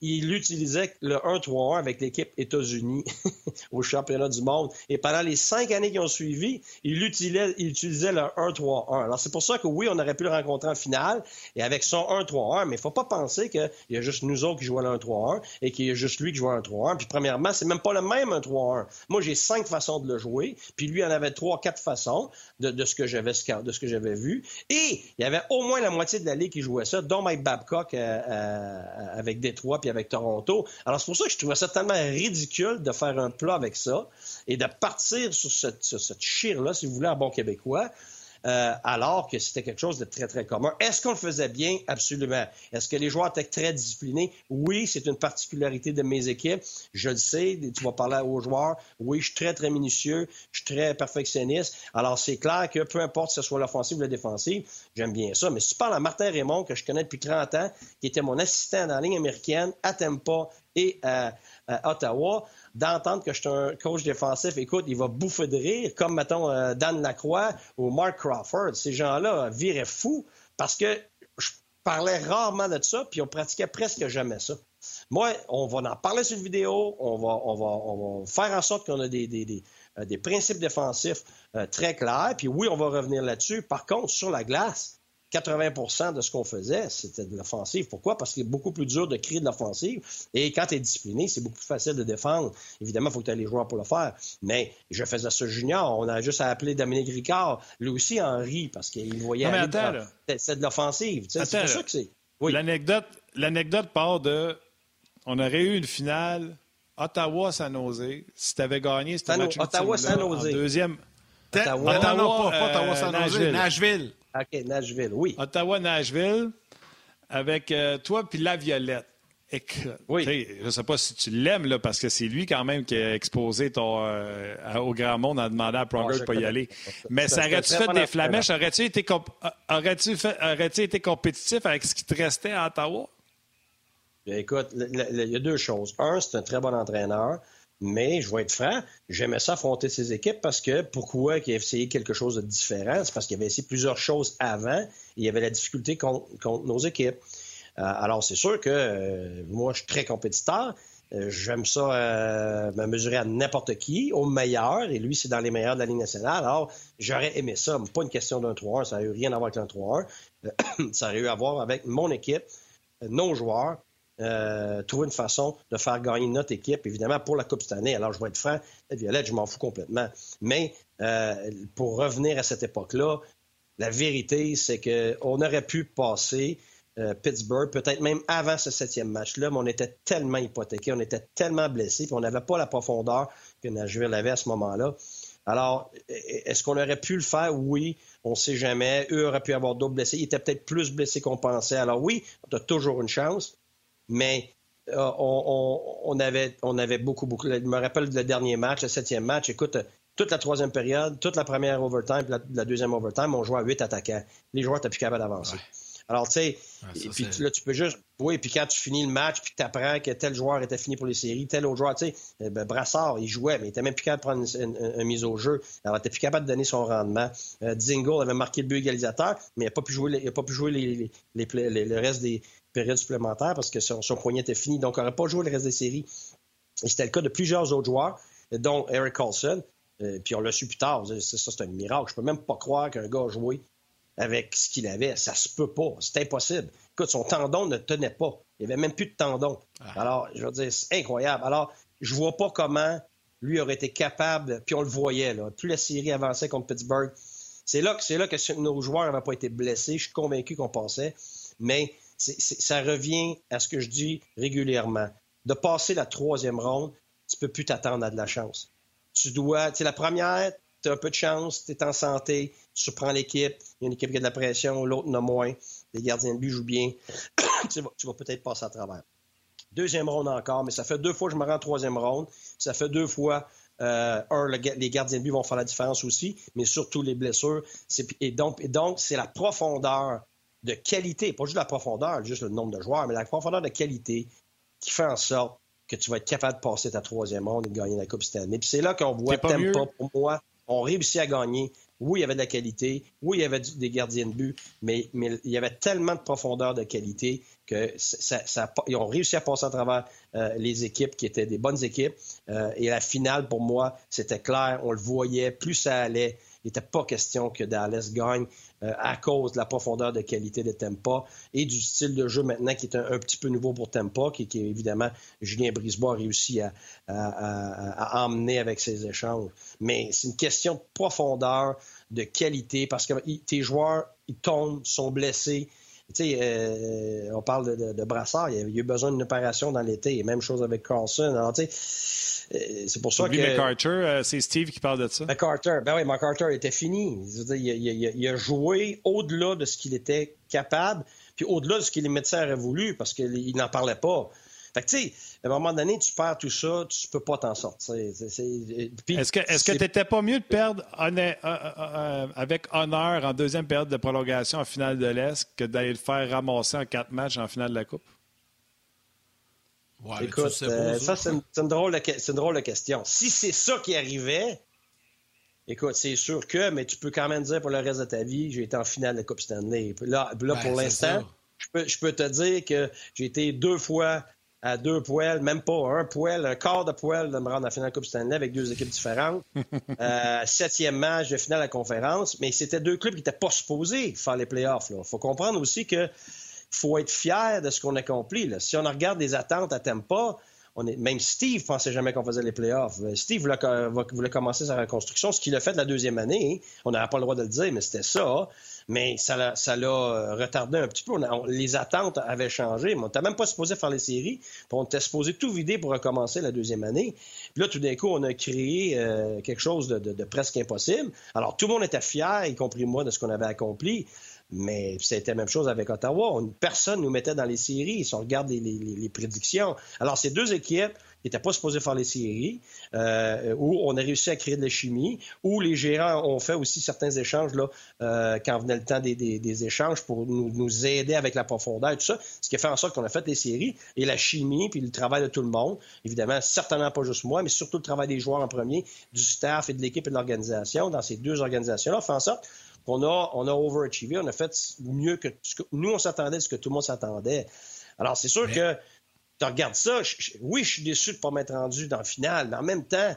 E: il utilisait le 1-3-1 avec l'équipe États-Unis au championnat du monde. Et pendant les cinq années qui ont suivi, il utilisait, il utilisait le 1-3-1. Alors, c'est pour ça que oui, on aurait pu le rencontrer en finale et avec son 1-3-1, mais il faut pas penser qu'il y a juste nous autres qui jouons le 1-3-1 et qu'il y a juste lui qui joue le 1-3-1. Puis, premièrement, c'est même pas le même 1-3-1. Moi, j'ai cinq façons de le jouer, puis lui en avait trois, quatre façons de, ce que j'avais de ce que j'avais vu. Et il y avait au moins la moitié de la ligue qui jouait ça, dont Mike Babcock euh, euh, avec Détroit avec Toronto. Alors, c'est pour ça que je trouvais ça tellement ridicule de faire un plat avec ça et de partir sur cette, chire-là, si vous voulez, en bon québécois. Euh, alors que c'était quelque chose de très, très commun. Est-ce qu'on le faisait bien? Absolument. Est-ce que les joueurs étaient très disciplinés? Oui, c'est une particularité de mes équipes. Je le sais, tu vas parler aux joueurs. Oui, je suis très, très minutieux. Je suis très perfectionniste. Alors, c'est clair que peu importe si ce soit l'offensive ou la défensive, j'aime bien ça. Mais si tu parles à Martin Raymond, que je connais depuis 30 ans, qui était mon assistant dans la ligne américaine à Tampa et à Ottawa, d'entendre que je suis un coach défensif, écoute, il va bouffer de rire, comme, mettons, euh, Dan Lacroix ou Mark Crawford. Ces gens-là viraient fous parce que je parlais rarement de ça, puis on pratiquait presque jamais ça. Moi, on va en parler sur une vidéo, on va, faire en sorte qu'on a des, euh, principes défensifs euh, très clairs, puis oui, on va revenir là-dessus. Par contre, sur la glace, 80% de ce qu'on faisait, c'était de l'offensive. Pourquoi? Parce qu'il est beaucoup plus dur de créer de l'offensive. Et quand tu es discipliné, c'est beaucoup plus facile de défendre. Évidemment, il faut que tu aies les joueurs pour le faire. Mais je faisais ça junior. On a juste à appeler Dominique Ricard. Lui aussi en rit parce qu'il voyait. C'est de l'offensive. C'est pour ça que c'est.
B: Oui. L'anecdote, l'anecdote part de. On aurait eu une finale Ottawa-San Jose. Si tu avais gagné c'était match
E: Ottawa-San Jose.
B: deuxième.
A: Ottawa, Ottawa, pas, Ottawa-San Jose. Nashville.
E: OK, Nashville, oui.
B: Ottawa-Nashville, avec euh, toi puis la Violette. oui. Je ne sais pas si tu l'aimes, là, parce que c'est lui quand même qui a exposé ton, euh, au grand monde en demandant à Pronger de ne pas y aller. Mais ça aurait-tu fait des flamèches? Aurais-tu été, aurais aurais été compétitif avec ce qui te restait à Ottawa?
E: écoute, il y a deux choses. Un, c'est un très bon entraîneur. Mais je vais être franc, j'aimais ça affronter ces équipes parce que pourquoi il a essayé quelque chose de différent? C'est parce qu'il avait essayé plusieurs choses avant et il y avait la difficulté contre, nos équipes. Euh, alors, c'est sûr que euh, moi, je suis très compétiteur. Euh, j'aime ça me mesurer à n'importe qui, au meilleur, et lui, c'est dans les meilleurs de la Ligue nationale. Alors, j'aurais aimé ça, mais pas une question d'un 3-1, ça n'a eu rien à voir avec un 3-1. ça aurait eu à voir avec mon équipe, nos joueurs, euh, trouver une façon de faire gagner notre équipe, évidemment, pour la Coupe cette année. Alors, je vais être franc, Violette, je m'en fous complètement. Mais euh, pour revenir à cette époque-là, la vérité, c'est qu'on aurait pu passer euh, Pittsburgh, peut-être même avant ce septième match-là, mais on était tellement hypothéqués, on était tellement blessés, puis on n'avait pas la profondeur que Nashville avait à ce moment-là. Alors, est-ce qu'on aurait pu le faire? Oui, on ne sait jamais. Eux auraient pu avoir d'autres blessés. Ils étaient peut-être plus blessés qu'on pensait. Alors oui, on a toujours une chance mais euh, on, avait, on avait beaucoup, beaucoup. Je me rappelle le dernier match, le septième match. Écoute, toute la troisième période, toute la première overtime, la, la deuxième overtime, on jouait à huit attaquants. Les joueurs n'étaient plus capables d'avancer. Alors, tu sais, puis là, tu peux juste. Oui, puis quand tu finis le match, puis tu apprends que tel joueur était fini pour les séries, tel autre joueur, tu sais, ben, Brassard, il jouait, mais il était même plus capable de prendre une, mise au jeu. Alors, il n'était plus capable de donner son rendement. Euh, Dingle avait marqué le but égalisateur, mais il n'a pas pu jouer, il a pas pu jouer les, le reste des, période supplémentaire parce que son, poignet était fini, donc il n'aurait pas joué le reste des séries. Et c'était le cas de plusieurs autres joueurs, dont Eric Carlson. Euh, puis on l'a su plus tard. Ça, c'est un miracle. Je peux même pas croire qu'un gars a joué avec ce qu'il avait. Ça se peut pas. C'est impossible. Écoute, son tendon ne tenait pas. Il n'y avait même plus de tendon. Ah. Alors, je veux dire, c'est incroyable. Alors, je vois pas comment lui aurait été capable, puis on le voyait, là, plus la série avançait contre Pittsburgh. C'est là, c'est là que nos joueurs n'avaient pas été blessés. Je suis convaincu qu'on passait. Mais ça revient à ce que je dis régulièrement. De passer la troisième ronde, tu peux plus t'attendre à de la chance. Tu dois, tu la première, tu as un peu de chance, tu es en santé, tu surprends l'équipe, il y a une équipe qui a de la pression, l'autre n'a moins, les gardiens de but jouent bien, tu vas, peut-être passer à travers. Deuxième ronde encore, mais ça fait deux fois que je me rends en troisième ronde, ça fait deux fois euh, un, les gardiens de but vont faire la différence aussi, mais surtout les blessures. Et donc c'est la profondeur de qualité, pas juste la profondeur, juste le nombre de joueurs, mais la profondeur de qualité qui fait en sorte que tu vas être capable de passer ta troisième ronde et de gagner la Coupe Stanley. Puis c'est là qu'on voit Tempa, pour moi, on réussit à gagner Oui, il y avait de la qualité. Oui, il y avait des gardiens de but, mais, mais il y avait tellement de profondeur de qualité que ça, ils ont réussi à passer à travers euh, les équipes qui étaient des bonnes équipes. Euh, et la finale, pour moi, c'était clair. On le voyait. Plus ça allait, il n'était pas question que Dallas gagne euh, à cause de la profondeur de qualité de Tempa et du style de jeu maintenant qui est un, petit peu nouveau pour Tempa, qui, qui évidemment Julien Brisebois a réussi à, à, emmener avec ses échanges. Mais c'est une question de profondeur, de qualité, parce que tes joueurs, ils tombent, sont blessés. Tu sais, euh, on parle de, de, Brassard, il y a eu besoin d'une opération dans l'été. Même chose avec Carlson. Alors, tu sais, euh, c'est pour ça que.
B: MacArthur, euh, c'est Steve qui parle de ça.
E: MacArthur, ben oui, MacArthur était fini. il, a, joué au-delà de ce qu'il était capable, puis au-delà de ce que les médecins auraient voulu, parce qu'il n'en parlait pas. Fait que, tu sais, à un moment donné, tu perds tout ça, tu peux pas t'en sortir.
B: Est-ce que tu n'étais pas mieux de perdre euh, avec honneur en deuxième période de prolongation en finale de l'Est que d'aller le faire ramasser en quatre matchs en finale de la Coupe?
E: Écoute, euh, ça, c'est une, drôle de, question. Si c'est ça qui arrivait, écoute, c'est sûr que, mais tu peux quand même dire pour le reste de ta vie, j'ai été en finale de Coupe Stanley. Là, là pour l'instant, je peux, te dire que j'ai été deux fois à deux poils, même pas un poil, un quart de poil de me rendre en finale de Coupe Stanley avec deux équipes différentes. Euh, septième match de finale à la conférence, mais c'était deux clubs qui n'étaient pas supposés faire les playoffs. Il faut comprendre aussi que faut être fier de ce qu'on a accompli. Si on regarde les attentes à Tampa, on est, même Steve pensait jamais qu'on faisait les playoffs. Euh, Steve voulait, commencer sa reconstruction, ce qu'il a fait la deuxième année. On n'avait pas le droit de le dire, mais c'était ça. Mais ça l'a, euh, retardé un petit peu. les attentes avaient changé. on n'était même pas supposé faire les séries. on était supposé tout vider pour recommencer la deuxième année. Puis là, tout d'un coup, on a créé euh, quelque chose de, presque impossible. Alors, tout le monde était fier, y compris moi, de ce qu'on avait accompli. Mais c'était la même chose avec Ottawa. Personne ne nous mettait dans les séries si on regarde les, prédictions. Alors, ces deux équipes n'étaient pas supposées faire les séries, euh, où on a réussi à créer de la chimie, où les gérants ont fait aussi certains échanges là, euh, quand venait le temps des, échanges pour nous, aider avec la profondeur et tout ça, ce qui a fait en sorte qu'on a fait des séries. Et la chimie, puis le travail de tout le monde, évidemment, certainement pas juste moi, mais surtout le travail des joueurs en premier, du staff et de l'équipe et de l'organisation dans ces deux organisations-là, fait en sorte on a, on a overachievé, on a fait mieux que, nous, on s'attendait ce que tout le monde s'attendait. Alors, c'est sûr que tu regardes ça, oui, je suis déçu de ne pas m'être rendu dans le final, mais en même temps,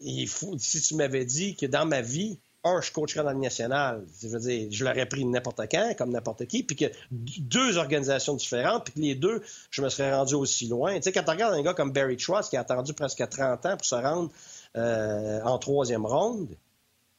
E: il faut, si tu m'avais dit que dans ma vie, un, je coacherais dans le national, je veux dire, je l'aurais pris n'importe quand, comme n'importe qui, puis que deux organisations différentes, puis que les deux, je me serais rendu aussi loin. Tu sais, quand tu regardes un gars comme Barry Trotz qui a attendu presque 30 ans pour se rendre euh, en troisième ronde,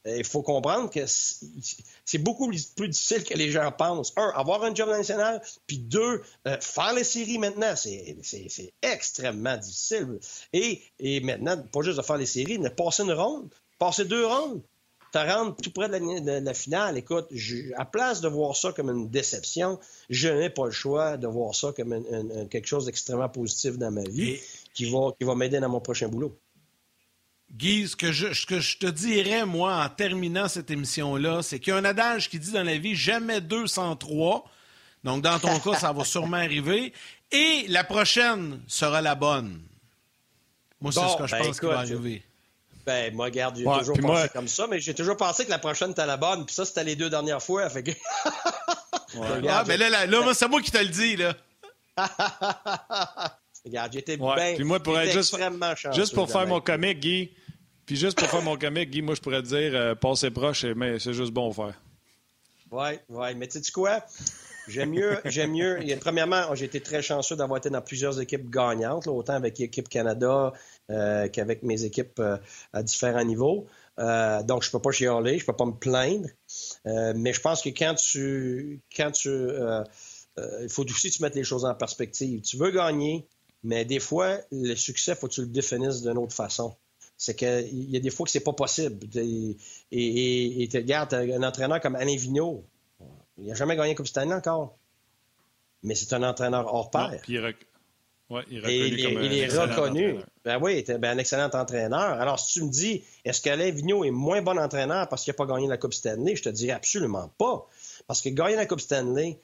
E: il faut comprendre que c'est beaucoup plus difficile que les gens pensent. Un, avoir un job national, puis deux, euh, faire les séries maintenant, c'est extrêmement difficile. Et, et maintenant, pas juste de faire les séries, mais passer une ronde, passer deux rondes, te rendre tout près de la, finale. Écoute, à place de voir ça comme une déception, je n'ai pas le choix de voir ça comme quelque chose d'extrêmement positif dans ma vie qui va, qui va m'aider dans mon prochain boulot.
A: Guy, ce que, je, te dirais, moi, en terminant cette émission-là, c'est qu'il y a un adage qui dit dans la vie jamais 203. Donc, dans ton cas, ça va sûrement arriver. Et la prochaine sera la bonne. Moi, c'est ce que je ben, pense qui va arriver.
E: Ben, moi, regarde, j'ai toujours pensé comme ça, mais j'ai toujours pensé que la prochaine était la bonne, puis ça, c'était les deux dernières fois. Fait que...
A: ah, mais là, là, c'est moi qui te le dis, là.
E: regarde, j'étais bien.
B: Puis moi, pour être juste, juste pour faire mon comique, Guy, puis juste pour faire mon comique, Guy, moi, je pourrais te dire, euh, passer proche, mais c'est juste bon faire.
E: Oui, oui. Mais tu sais quoi? J'aime mieux, j'aime mieux. premièrement, j'ai été très chanceux d'avoir été dans plusieurs équipes gagnantes, autant avec l'équipe Canada euh, qu'avec mes équipes euh, à différents niveaux. donc, je ne peux pas chialer, je ne peux pas me plaindre. mais je pense que quand tu, quand tu, il faut aussi que tu mettes les choses en perspective. Tu veux gagner, mais des fois, le succès, faut que tu le définisses d'une autre façon c'est qu'il y a des fois que c'est pas possible. Et, et, tu regardes un entraîneur comme Alain Vigneault, il n'a jamais gagné Coupe Stanley encore. Mais c'est un entraîneur hors pair.
B: il, est
E: il est, reconnu. Ben oui, il ben, un excellent entraîneur. Alors, si tu me dis, est-ce qu'Alain Vigneault est moins bon entraîneur parce qu'il n'a pas gagné la Coupe Stanley, je te dirais absolument pas. Parce que gagner la Coupe Stanley,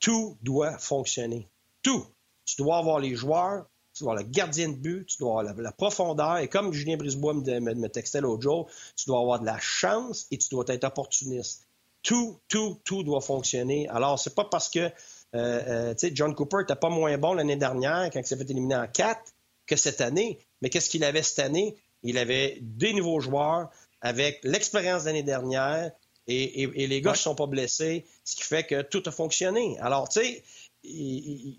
E: tout doit fonctionner. Tout. Tu dois avoir les joueurs, tu dois avoir le gardien de but, tu dois avoir la, profondeur. Et comme Julien Brisebois me, me, me textait l'autre jour, tu dois avoir de la chance et tu dois être opportuniste. Tout, tout, tout doit fonctionner. Alors, c'est pas parce que euh, euh, John Cooper n'était pas moins bon l'année dernière quand il s'est fait éliminer en 4 que cette année. Mais qu'est-ce qu'il avait cette année? Il avait des nouveaux joueurs avec l'expérience de l'année dernière et, les gars ne sont pas blessés, ce qui fait que tout a fonctionné. Alors, tu sais, il,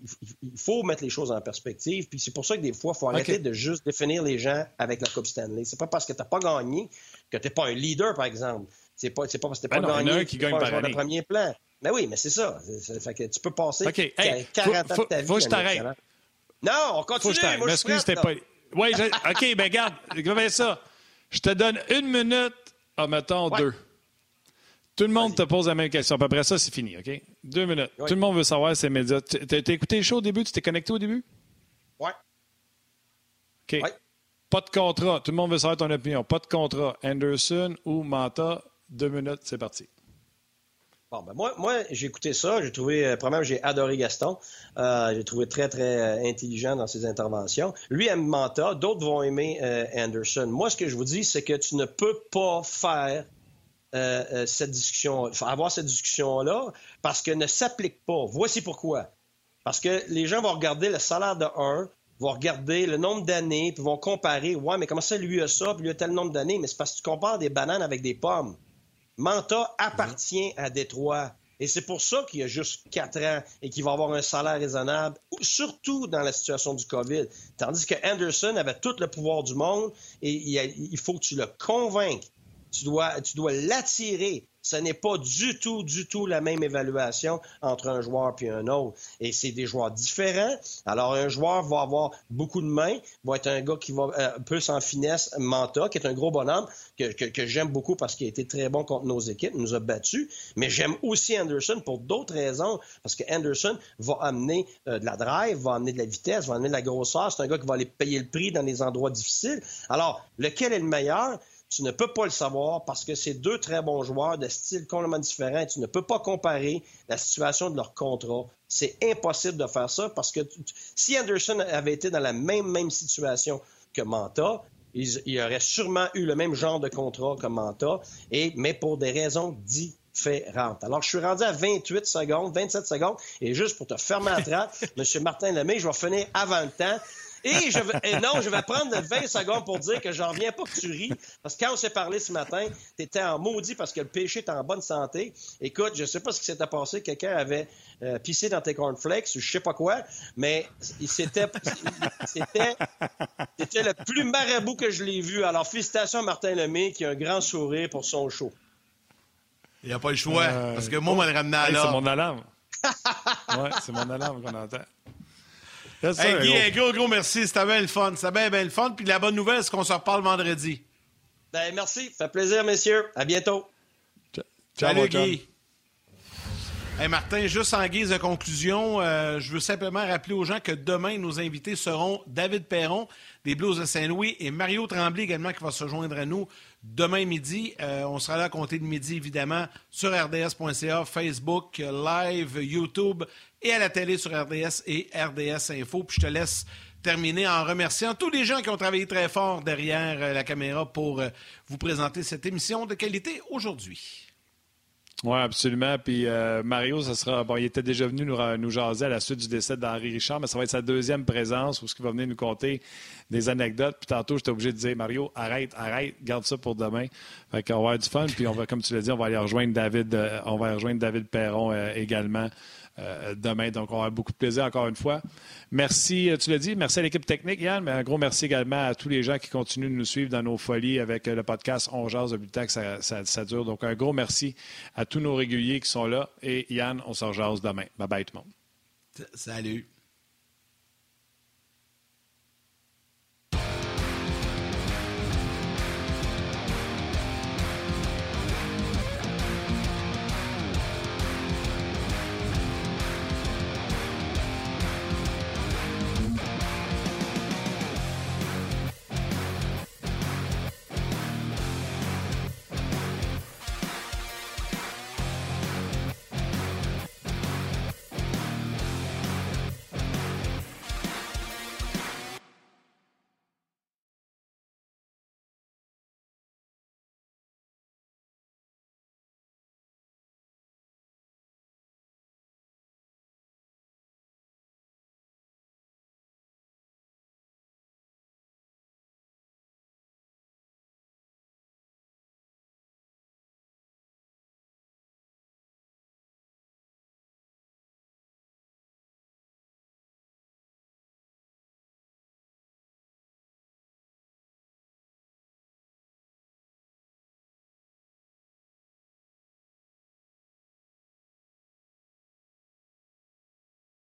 E: faut mettre les choses en perspective. Puis c'est pour ça que des fois, il faut arrêter de juste définir les gens avec la Coupe Stanley. C'est pas parce que tu n'as pas gagné que tu n'es pas un leader, par exemple. C'est pas, pas parce que tu n'as ben pas gagné
B: que tu pas un joueur
E: de premier plan. Mais oui, mais c'est ça. fait que tu peux passer 40 ans de ta vie.
B: Faut que je t'arrête.
E: Non, on continue. Faut que je
B: Moi, M'excuse, pas... Oui, OK, ben garde, ça. Je te donne une minute, ah, mettons deux. Tout le monde te pose la même question. après ça, c'est fini, OK? Deux minutes. Tout le monde veut savoir ces médias. T'as écouté le show au début? Tu t'es connecté au début?
E: Oui.
B: OK. Pas de contrat. Tout le monde veut savoir ton opinion. Pas de contrat. Anderson ou Manta, deux minutes, c'est parti.
E: Bon, ben moi, moi j'ai écouté ça. J'ai trouvé, euh, premièrement, j'ai adoré Gaston. Euh, j'ai trouvé très, très euh, intelligent dans ses interventions. Lui aime Manta, d'autres vont aimer Anderson. Moi, ce que je vous dis, c'est que tu ne peux pas faire cette discussion, avoir cette discussion-là, parce qu'elle ne s'applique pas. Voici pourquoi. Parce que les gens vont regarder le salaire de un, vont regarder le nombre d'années, puis vont comparer. Ouais, mais comment ça, lui a ça, puis lui a tel nombre d'années? Mais c'est parce que tu compares des bananes avec des pommes. Manta appartient à Détroit. Et c'est pour ça qu'il y a juste quatre ans et qu'il va avoir un salaire raisonnable, surtout dans la situation du COVID. Tandis que Anderson avait tout le pouvoir du monde et il faut que tu le convainques. Tu dois, tu dois l'attirer ce n'est pas du tout, du tout la même évaluation entre un joueur et un autre. Et c'est des joueurs différents. Alors, un joueur va avoir beaucoup de mains, va être un gars qui va euh, plus en finesse, Manta, qui est un gros bonhomme, que, que, j'aime beaucoup parce qu'il a été très bon contre nos équipes, nous a battus. Mais j'aime aussi Anderson pour d'autres raisons, parce que Anderson va amener euh, de la drive, va amener de la vitesse, va amener de la grosseur. C'est un gars qui va aller payer le prix dans les endroits difficiles. Alors, lequel est le meilleur? Tu ne peux pas le savoir parce que c'est deux très bons joueurs de style complètement différents. Tu ne peux pas comparer la situation de leur contrat. C'est impossible de faire ça parce que si Anderson avait été dans la même, même situation que Manta, il, aurait sûrement eu le même genre de contrat que Manta, et, mais pour des raisons différentes. Alors, je suis rendu à 28 secondes, 27 secondes, et juste pour te fermer la trappe, M. Martin Lemay, je vais finir avant le temps. Et, je et non, je vais prendre 20 secondes pour dire que j'en reviens pas que tu ris. Parce que quand on s'est parlé ce matin, tu étais en maudit parce que le péché est en bonne santé. Écoute, je sais pas ce qui s'était passé. Quelqu'un avait euh, pissé dans tes cornflakes ou je sais pas quoi, mais c'était, c'était, c'était le plus marabout que je l'ai vu. Alors, félicitations à Martin Lemay qui a un grand sourire pour son show.
A: Il n'y a pas le choix, euh, parce que moi, on va le ramener à.
B: C'est mon alarme. ouais, c'est mon alarme qu'on entend
A: hey, Guy, un gros, gros merci. C'était bien le fun. C'était bien, bien le fun. Puis la bonne nouvelle, c'est qu'on se reparle vendredi.
E: Ben, merci. Ça fait plaisir, messieurs. À bientôt.
A: Salut, Guy. Hey Martin, juste en guise de conclusion, euh, je veux simplement rappeler aux gens que demain, nos invités seront David Perron des Blues de Saint-Louis et Mario Tremblay également qui va se joindre à nous demain midi. Euh, on sera là à compter de midi, évidemment, sur rds.ca, Facebook, Live, YouTube et à la télé sur RDS et RDS Info. Puis je te laisse terminer en remerciant tous les gens qui ont travaillé très fort derrière euh, la caméra pour euh, vous présenter cette émission de qualité aujourd'hui.
B: Oui, absolument. Puis euh, Mario, ça sera. Bon, il était déjà venu nous, nous jaser à la suite du décès d'Henri Richard, mais ça va être sa deuxième présence où ce qu'il va venir nous conter des anecdotes. Puis tantôt, j'étais obligé de dire Mario, arrête, arrête, garde ça pour demain. Fait qu'on va avoir du fun. Puis on va, comme tu l'as dit, on va aller rejoindre David, on va rejoindre David Perron également. Euh, demain. Donc, on aura beaucoup de plaisir encore une fois. Merci, euh, tu l'as dit, merci à l'équipe technique, Yann, mais un gros merci également à tous les gens qui continuent de nous suivre dans nos folies avec euh, le podcast On Jase depuis le que ça, ça, dure. Donc, un gros merci à tous nos réguliers qui sont là. Et Yann, on se rejase demain. Bye bye tout le monde.
A: Salut.